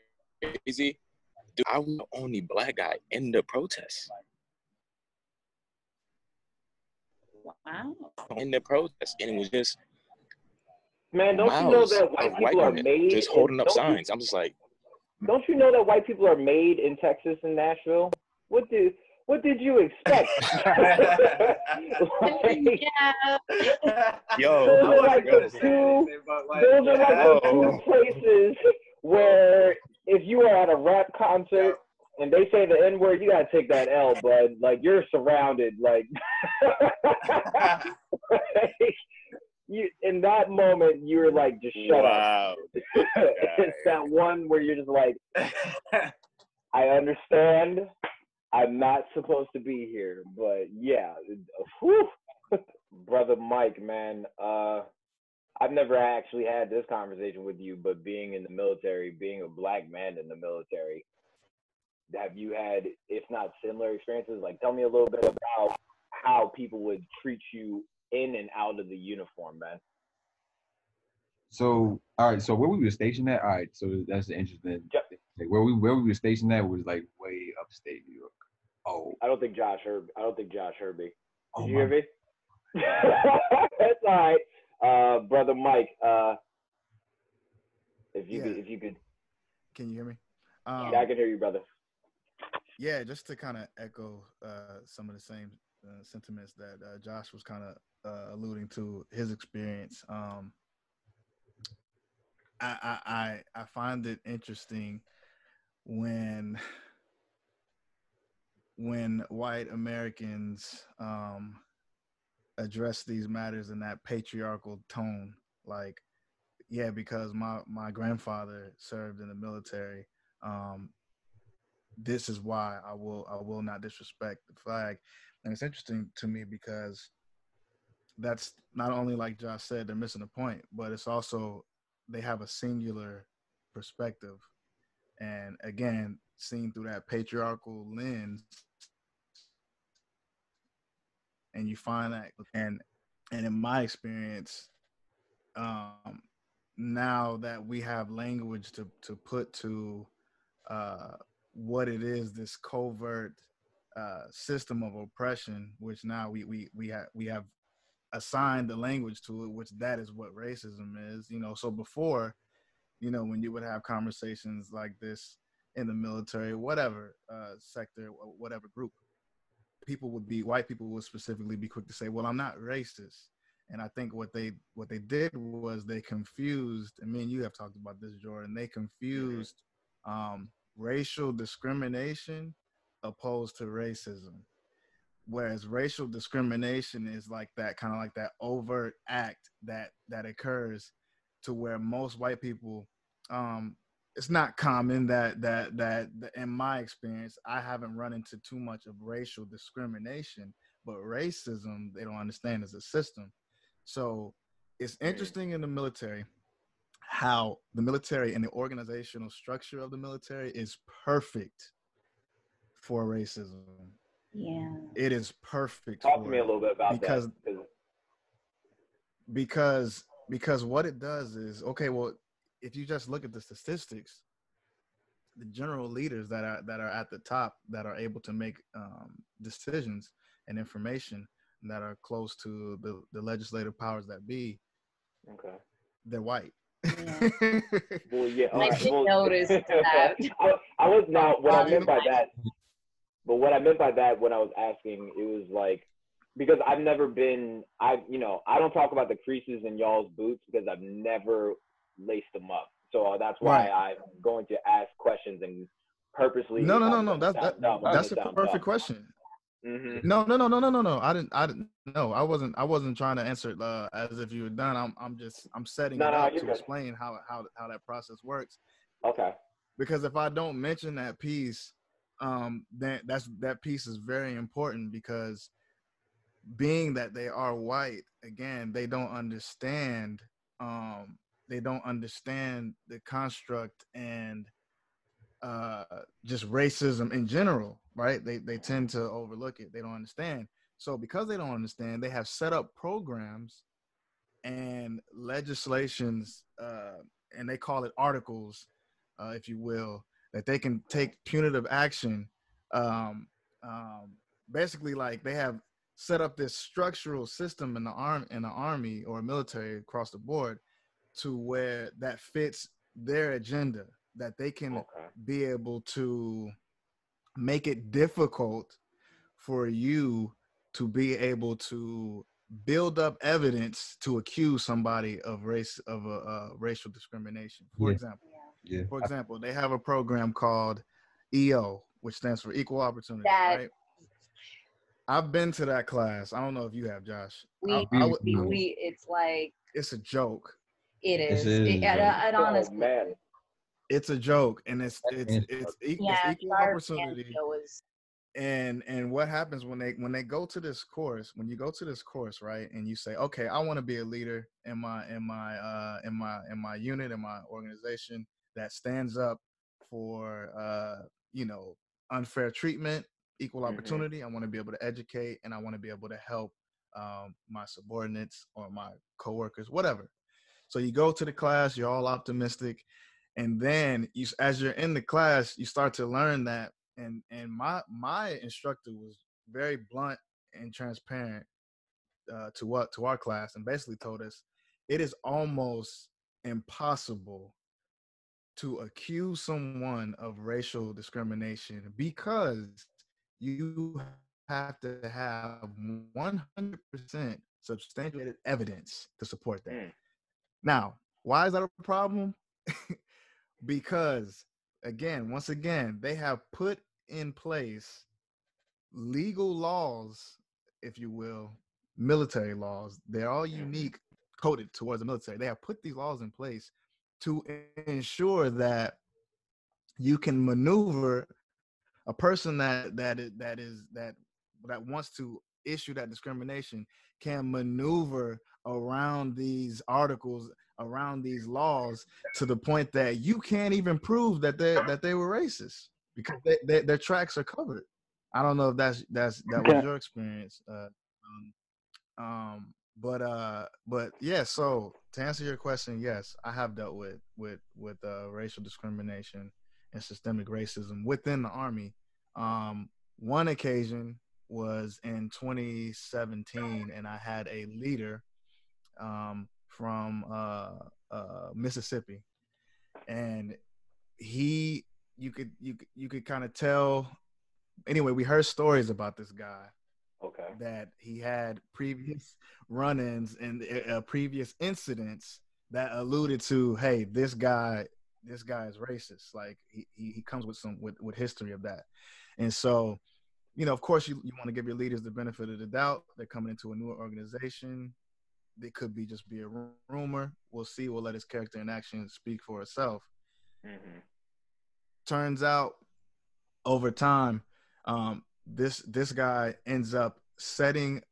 Speaker 8: Dude, I'm the only black guy in the protest.
Speaker 3: Wow.
Speaker 8: In the protest, and it was just
Speaker 1: man. Don't you know that white people white are made
Speaker 8: just holding up signs? You, I'm just like,
Speaker 1: don't you know that white people are made in Texas and Nashville? What did what did you expect?
Speaker 8: like, Yo,
Speaker 1: those are like the two. Those are like the two places where if you are at a rap concert and they say the N word, you gotta take that L, bud. Like you're surrounded. Like, like you in that moment, you're like just shut wow. up. it's that one where you're just like, I understand. I'm not supposed to be here, but yeah, whew. brother Mike, man. Uh, I've never actually had this conversation with you, but being in the military, being a black man in the military, have you had, if not similar experiences? Like, tell me a little bit about how people would treat you in and out of the uniform, man.
Speaker 6: So, all right. So where we were stationed at, all right. So that's the interesting. Yep. Like where we where we were stationed at was like way upstate New York. Oh.
Speaker 1: I don't think Josh heard. I don't think Josh heard me. Did oh, you hear me? that's all right, uh, brother Mike. Uh, if you yeah. could, if you could.
Speaker 9: Can you hear me?
Speaker 1: Um, yeah, I can hear you, brother.
Speaker 9: Yeah, just to kind of echo uh, some of the same uh, sentiments that uh, Josh was kind of uh, alluding to his experience. Um, I, I I find it interesting when when white Americans um, address these matters in that patriarchal tone, like yeah, because my my grandfather served in the military. Um, this is why I will I will not disrespect the flag. And it's interesting to me because that's not only like Josh said, they're missing a point, but it's also they have a singular perspective. And again, seen through that patriarchal lens. And you find that and and in my experience, um, now that we have language to to put to uh, what it is this covert uh, system of oppression which now we we we have we have assigned the language to it which that is what racism is you know? So before you know when you would have conversations like this in the military whatever uh, sector whatever group people would be white people would specifically be quick to say well i'm not racist. And i think what they what they did was they confused I mean you have talked about this jordan they confused um, racial discrimination opposed to racism. whereas racial discrimination is like that kind of like that overt act that that occurs to where most white people um it's not common that that that in my experience i haven't run into too much of racial discrimination but racism they don't understand as a system so it's interesting in the military how the military and the organizational structure of the military is perfect for racism.
Speaker 3: Yeah.
Speaker 9: It is perfect
Speaker 1: talk to me a little bit about
Speaker 9: because,
Speaker 1: that
Speaker 9: because because what it does is okay well if you just look at the statistics, the general leaders that are that are at the top that are able to make um, decisions and information that are close to the, the legislative powers that be,
Speaker 1: okay,
Speaker 9: they're white.
Speaker 3: Yeah.
Speaker 1: well, yeah,
Speaker 3: I
Speaker 1: right.
Speaker 3: did
Speaker 1: well,
Speaker 3: notice that.
Speaker 1: I, I was not what I
Speaker 3: Um,
Speaker 1: meant by that, but what I meant by that when I was asking, it was like because I've never been, I you know, I don't talk about the creases in y'all's boots because I've never laced them up. So uh, that's why
Speaker 9: Right.
Speaker 1: I'm going to ask questions and purposely.
Speaker 9: no, no, no, no. That's
Speaker 1: sound
Speaker 9: that, that's a perfect
Speaker 1: dumb.
Speaker 9: question.
Speaker 1: Mhm.
Speaker 9: No, no, no, no, no, no, no. I didn't. I didn't. No, I wasn't. I wasn't trying to answer it uh, as if you were done. I'm. I'm just. I'm setting
Speaker 1: No,
Speaker 9: it
Speaker 1: no,
Speaker 9: up to
Speaker 1: good.
Speaker 9: explain how how how that process works.
Speaker 1: Okay.
Speaker 9: because if I don't mention that piece, um, then that's that piece is very important because being that they are white, again, they don't understand. Um, they don't understand the construct and uh, just racism in general, right? They they tend to overlook it. They don't understand. So because they don't understand, they have set up programs and legislations, uh, and they call it articles, uh, if you will, that they can take punitive action. Um, um, basically, like they have set up this structural system in the arm in the army or military across the board to where that fits their agenda that they can
Speaker 1: Okay.
Speaker 9: be able to make it difficult for you to be able to build up evidence to accuse somebody of race of a uh, racial discrimination. For
Speaker 6: Yeah.
Speaker 9: example,
Speaker 6: Yeah.
Speaker 9: for example, they have a program called EO, which stands for Equal Opportunity.
Speaker 3: That-
Speaker 9: right? I've been to that class. I don't know if you have, Josh.
Speaker 3: We,
Speaker 9: I- I would-
Speaker 3: we, we, it's like
Speaker 9: it's a joke.
Speaker 3: it
Speaker 6: This
Speaker 3: is.
Speaker 6: is
Speaker 3: It,
Speaker 6: a
Speaker 3: and, and
Speaker 1: Oh
Speaker 3: honestly,
Speaker 1: man.
Speaker 9: It's a joke, and it's it's
Speaker 6: Yeah.
Speaker 9: it's,
Speaker 3: yeah,
Speaker 9: it's equal opportunity.
Speaker 3: band was
Speaker 9: and and what happens when they when they go to this course when you go to this course right and you say okay i want to be a leader in my in my uh in my in my unit in my organization that stands up for uh you know unfair treatment equal
Speaker 1: Mhm.
Speaker 9: opportunity i want to be able to educate and i want to be able to help um my subordinates or my coworkers whatever so you go to the class you're all optimistic and then you as you're in the class you start to learn that and and my my instructor was very blunt and transparent uh, to what to our class and basically told us it is almost impossible to accuse someone of racial discrimination because you have to have 100% substantiated evidence to support that.
Speaker 1: Mm.
Speaker 9: Now, why is that a problem? because again, once again, they have put in place legal laws, if you will, military laws. They're all unique, coded towards the military. They have put these laws in place to ensure that you can maneuver a person that that is that is that that wants to issue that discrimination can maneuver around these articles around these laws to the point that you can't even prove that they that they were racist because they, they, their tracks are covered. I don't know if that's that's that was your experience, uh, um, um, but uh, but yeah. So to answer your question, yes, I have dealt with with with uh, racial discrimination and systemic racism within the army. Um, one occasion was in 2017, and I had a leader um, from uh, uh, Mississippi, and he you could you could- you could kind of tell. Anyway, we heard stories about this guy
Speaker 1: Okay.
Speaker 9: that he had previous run-ins and uh, previous incidents that alluded to, hey, this guy, this guy is racist. Like he, he he comes with some with with history of that, and so you know, of course, you, you want to give your leaders the benefit of the doubt. They're coming into a new organization. It could be just be a rumor. We'll see. We'll let his character and action speak for itself. Mm-hmm. Turns out, over time, um, this this guy ends up setting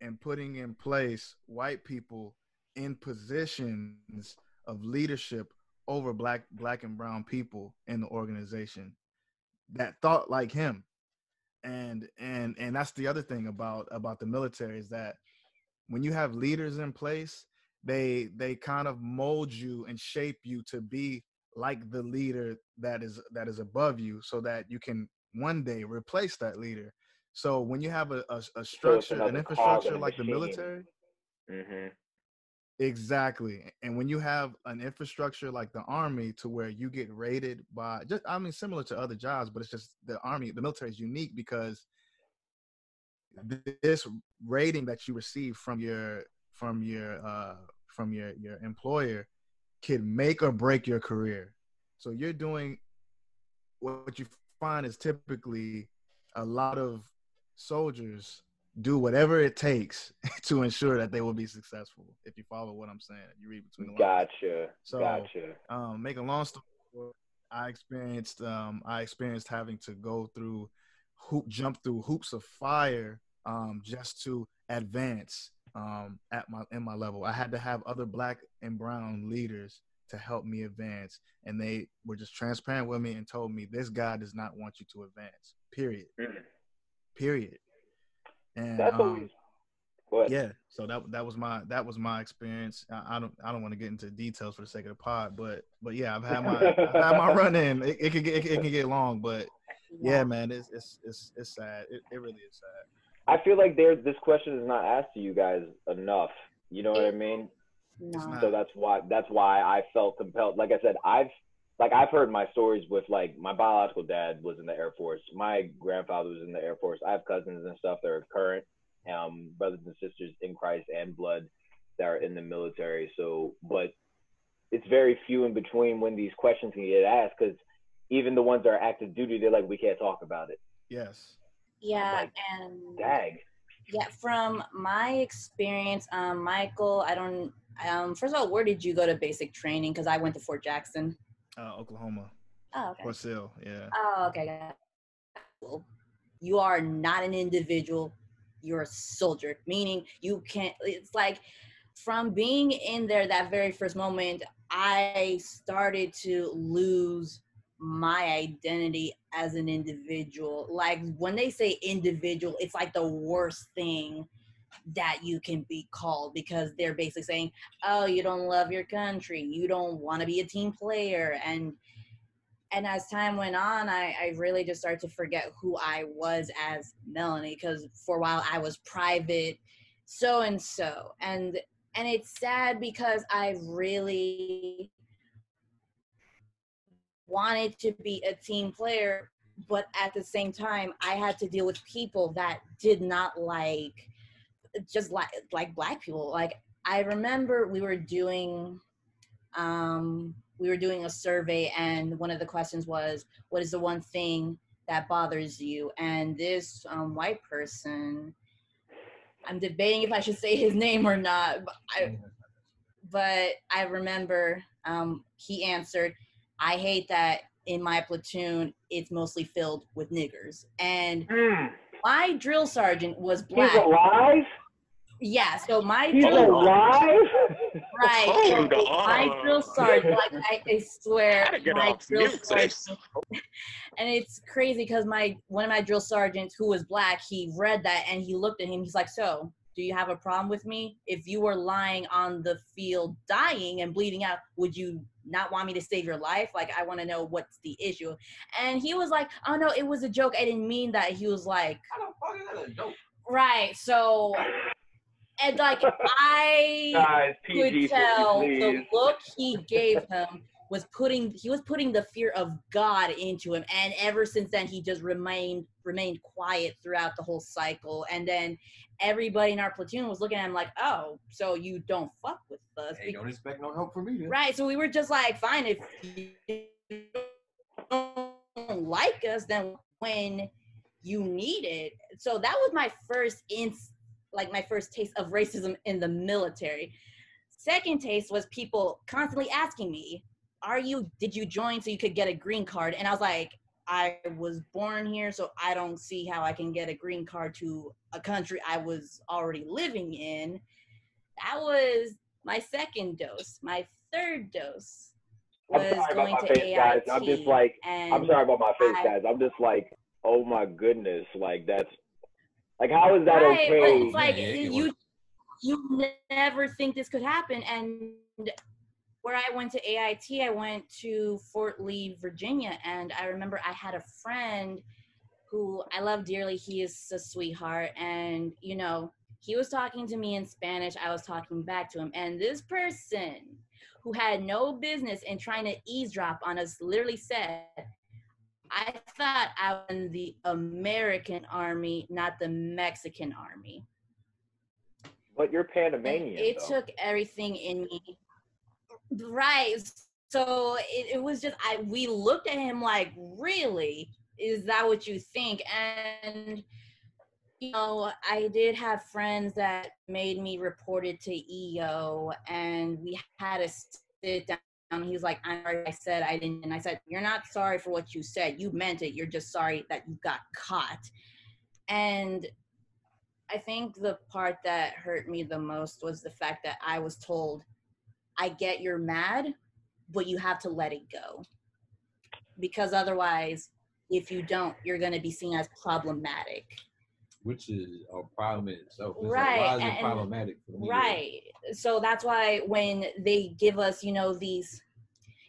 Speaker 9: and putting in place white people in positions of leadership over black black and brown people in the organization that thought like him and and and that's the other thing about about the military is that when you have leaders in place they they kind of mold you and shape you to be like the leader that is that is above you so that you can one day replace that leader so when you have a, a, a structure so an infrastructure like the military mm-hmm. Exactly. And when you have an infrastructure like the army to where you get rated by just I mean similar to other jobs, but it's just the army, the military is unique because this rating that you receive from your from your uh from your your employer can make or break your career. So you're doing what you find is typically a lot of soldiers do whatever it takes to ensure that they will be successful. If you follow what I'm saying, you read between the
Speaker 1: lines. Gotcha. So, gotcha.
Speaker 9: Um, make a long story short, I experienced um, I experienced having to go through hoop jump through hoops of fire um, just to advance um, at my in my level. I had to have other black and brown leaders to help me advance, and they were just transparent with me and told me this guy does not want you to advance. Period. Mm. Period. And that's um, always. Yeah, so that that was my that was my experience. I, I don't I don't want to get into details for the sake of the pod, but but yeah, I've had my I've had my run in. It, it can get it, it, can get long, but yeah, man, it's it's it's it's sad. It, it really is sad.
Speaker 1: I feel like there this question is not asked to you guys enough. You know what I mean?
Speaker 3: No.
Speaker 1: So that's why that's why I felt compelled. Like I said, I've like I've heard my stories with like my biological dad was in the Air Force. My grandfather was in the Air Force. I have cousins and stuff that are current, um, brothers and sisters in Christ and blood that are in the military. So, but it's very few in between when these questions can get asked because even the ones that are active duty, they're like, we can't talk about it.
Speaker 9: Yes.
Speaker 3: Yeah, like, and
Speaker 1: dag.
Speaker 3: Yeah, from my experience, um, Michael, I don't. Um, first of all, where did you go to basic training? Because I went to Fort Jackson.
Speaker 9: Uh, Oklahoma.
Speaker 3: Oh, okay.
Speaker 9: Fort Sill, yeah.
Speaker 3: Oh, okay. Well, you are not an individual. You're a soldier, meaning you can't. It's like from being in there that very first moment, I started to lose my identity as an individual. Like when they say individual, it's like the worst thing that you can be called because they're basically saying, "Oh, you don't love your country. You don't want to be a team player." And and as time went on, I, I really just started to forget who I was as Melanie because for a while I was private, so and so, and and it's sad because I really wanted to be a team player but at the same time i had to deal with people that did not like just like like black people. Like i remember we were doing um we were doing a survey and one of the questions was what is the one thing that bothers you? And this um, white person i'm debating if i should say his name or not but i, but I remember um, he answered i hate that in my platoon it's mostly filled with niggers and mm. my drill sergeant was black
Speaker 1: He's alive
Speaker 3: yeah, so my
Speaker 1: He's drill alive?
Speaker 3: right. So my drill sergeant, like I, I swear, my drill sergeant, and it's crazy because my one of my drill sergeants who was black, he read that and he looked at him. He's like, "So, do you have a problem with me? If you were lying on the field, dying and bleeding out, would you not want me to save your life? Like, I want to know what's the issue." And he was like, "Oh no, it was a joke. I didn't mean that." He was like, Right. So and like I
Speaker 1: Guys,
Speaker 3: could tell the look he gave him was putting he was putting the fear of God into him, and ever since then he just remained remained quiet throughout the whole cycle. And then everybody in our platoon was looking at him like, "Oh, so you don't fuck with us?
Speaker 6: Hey, don't expect no help from me." Then.
Speaker 3: Right. So we were just like, "Fine, if you don't like us, then when." you need it. So that was my first ins like my first taste of racism in the military. Second taste was people constantly asking me, "Are you did you join so you could get a green card?" And I was like, I was born here, so I don't see how I can get a green card to a country I was already living in. That was my second dose. My third dose was
Speaker 1: I'm sorry
Speaker 3: going
Speaker 1: about my
Speaker 3: to
Speaker 1: face,
Speaker 3: AIT.
Speaker 1: guys. I'm just like,
Speaker 3: and
Speaker 1: I'm sorry about my face,
Speaker 3: I-
Speaker 1: guys. I'm just like, oh my goodness, like that's, like how is that
Speaker 3: right, but
Speaker 1: okay?
Speaker 3: it's like
Speaker 6: Yeah, yeah,
Speaker 3: you you never think this could happen. And where I went to AIT, I went to Fort Lee, Virginia, and I remember I had a friend who I love dearly. He is a sweetheart, and you know, he was talking to me in Spanish. I was talking back to him, and this person who had no business in trying to eavesdrop on us literally said, I thought I was in the American army, not the Mexican army.
Speaker 1: But you're
Speaker 3: And
Speaker 1: Panamanian.
Speaker 3: it
Speaker 1: though.
Speaker 3: took everything in me. Right. So it, it was just I we looked at him like, really? Is that what you think? And you know, I did have friends that made me report it to EO and we had to sit down. He was like, I'm sorry I said I didn't. And I said, You're not sorry for what you said. You meant it. You're just sorry that you got caught. And I think the part that hurt me the most was the fact that I was told, I get you're mad, but you have to let it go. Because otherwise, if you don't, you're going to be seen as problematic.
Speaker 6: which is a problem in itself. It's
Speaker 3: Right,
Speaker 6: Like, why is it problematic for me?
Speaker 3: Right. So that's why when they give us, you know, these,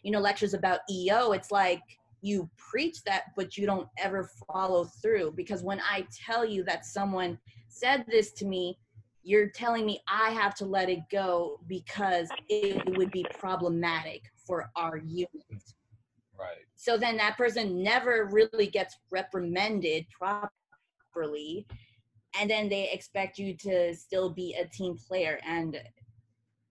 Speaker 3: you know, lectures about EO, it's like you preach that, but you don't ever follow through. Because when I tell you that someone said this to me, you're telling me I have to let it go because it would be problematic for our unit.
Speaker 6: Right.
Speaker 3: So then that person never really gets reprimanded properly. And then they expect you to still be a team player. And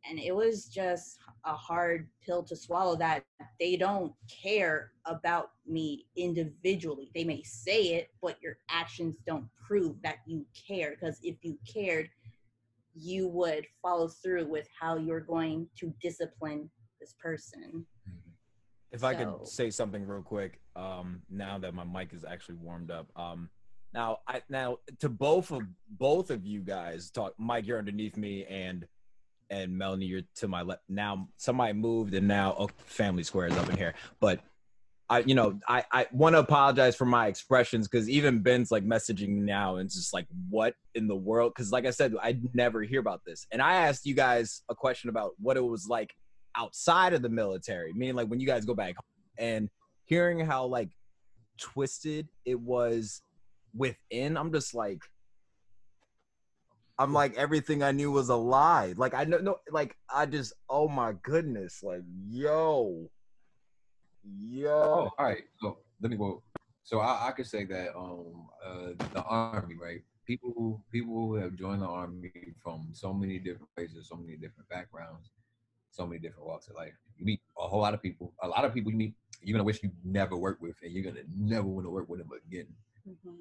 Speaker 3: and it was just a hard pill to swallow that they don't care about me individually. They may say it, but your actions don't prove that you care. Because if you cared, you would follow through with how you're going to discipline this person.
Speaker 7: If I could say something real quick, um, now that my mic is actually warmed up. Um, now, I now to both of both of you guys talk. Mike, you're underneath me, and and Melanie, you're to my left. Now, somebody moved, and now oh, family square is up in here. But I, you know, I I want to apologize for my expressions because even Ben's like messaging now, and just like, what in the world? Because like I said, I'd never hear about this, and I asked you guys a question about what it was like outside of the military, meaning like when you guys go back and hearing how like twisted it was within, I'm just like, I'm like everything I knew was a lie. Like I know, no, like I just, oh my goodness, like yo, yo.
Speaker 6: Oh, all right. So let me go. So I, I could say that um uh the army, right? People who people who have joined the army from so many different places, so many different backgrounds, so many different walks of life. You meet a whole lot of people. A lot of people you meet, you're gonna wish you never worked with, and you're gonna never want to work with them again.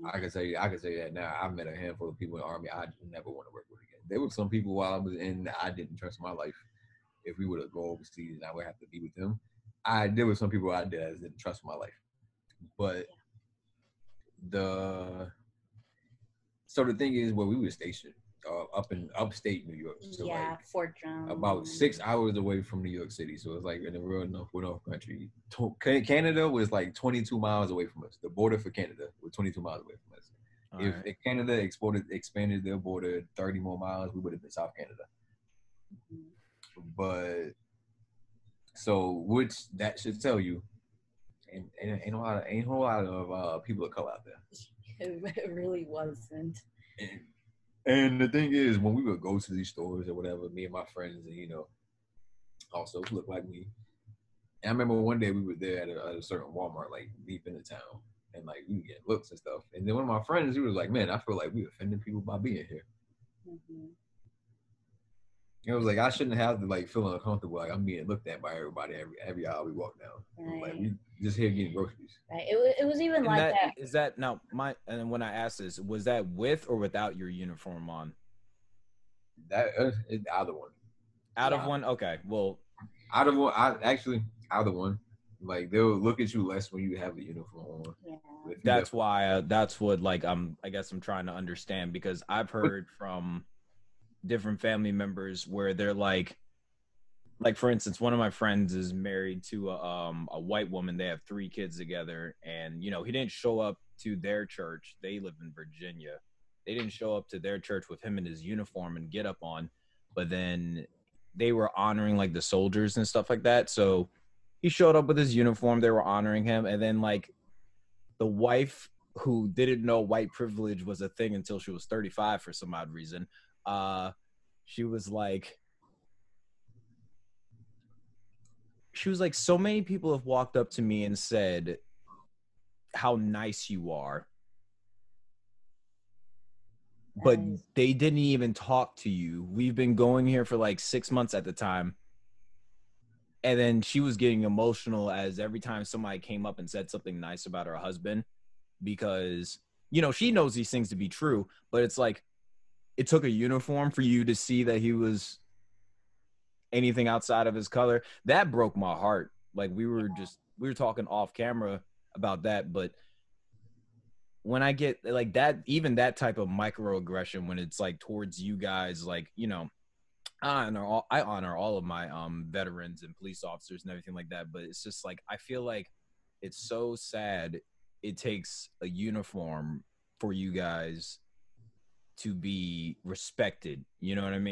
Speaker 6: I can say I can say that now. I've met a handful of people in the army I never want to work with again. There were some people while I was in that I didn't trust my life. If we were to go overseas, I would have to be with them. I there were some people I did I didn't trust my life, but the so the thing is where we were stationed uh, up in upstate New York. So
Speaker 3: yeah,
Speaker 6: like
Speaker 3: Fort Jones.
Speaker 6: about six hours away from New York City. So it's like in the real north, north country. Canada was like 22 miles away from us. The border for Canada was 22 miles away from us.
Speaker 7: All
Speaker 6: if,
Speaker 7: right.
Speaker 6: if Canada exported expanded their border 30 more miles, we would have been South Canada. But so which that should tell you, and ain't, ain't a lot of ain't a whole lot of uh, people of color out there.
Speaker 3: It really wasn't.
Speaker 6: And, and the thing is, when we would go to these stores or whatever, me and my friends, and you know, also look like me. And I remember one day we were there at a, at a certain Walmart, like deep in the town, and like we get looks and stuff. And then one of my friends, he was like, "Man, I feel like we offending people by being here."
Speaker 3: Mhm.
Speaker 6: It was like I shouldn't have to like feel uncomfortable. Like I'm being looked at by everybody every every aisle we walk down.
Speaker 3: Right.
Speaker 6: Like we just here getting groceries.
Speaker 3: Right. It, wa- it was even
Speaker 7: And
Speaker 3: like
Speaker 7: that,
Speaker 3: that.
Speaker 7: is that now my and then when I asked this, was that with or without your uniform on?
Speaker 6: That uh, it's either one.
Speaker 7: Out of one? Okay. Well,
Speaker 6: Out of one, I actually either one. Like they'll look at you less when you have the uniform on.
Speaker 3: Yeah.
Speaker 7: That's why uh, that's what like I'm I guess I'm trying to understand because I've heard from different family members where they're like like for instance one of my friends is married to a, um a white woman. They have three kids together and you know he didn't show up to their church. They live in Virginia. They didn't show up to their church with him in his uniform and get up on but then they were honoring like the soldiers and stuff like that. So he showed up with his uniform. They were honoring him. And then like the wife who didn't know white privilege was a thing until she was 35 for some odd reason uh she was like she was like so many people have walked up to me and said how nice you are but
Speaker 3: Nice.
Speaker 7: they didn't even talk to you we've been going here for like six months at the time and then she was getting emotional as every time somebody came up and said something nice about her husband because you know she knows these things to be true but it's like it took a uniform for you to see that he was anything outside of his color. That broke my heart. Like we were just we were talking off camera about that but when i get like that even that type of microaggression when it's like towards you guys like you know I honor all I honor all of my um veterans and police officers and everything like that, but it's just like I feel like it's so sad it takes a uniform for you guys to be respected. You know what I mean?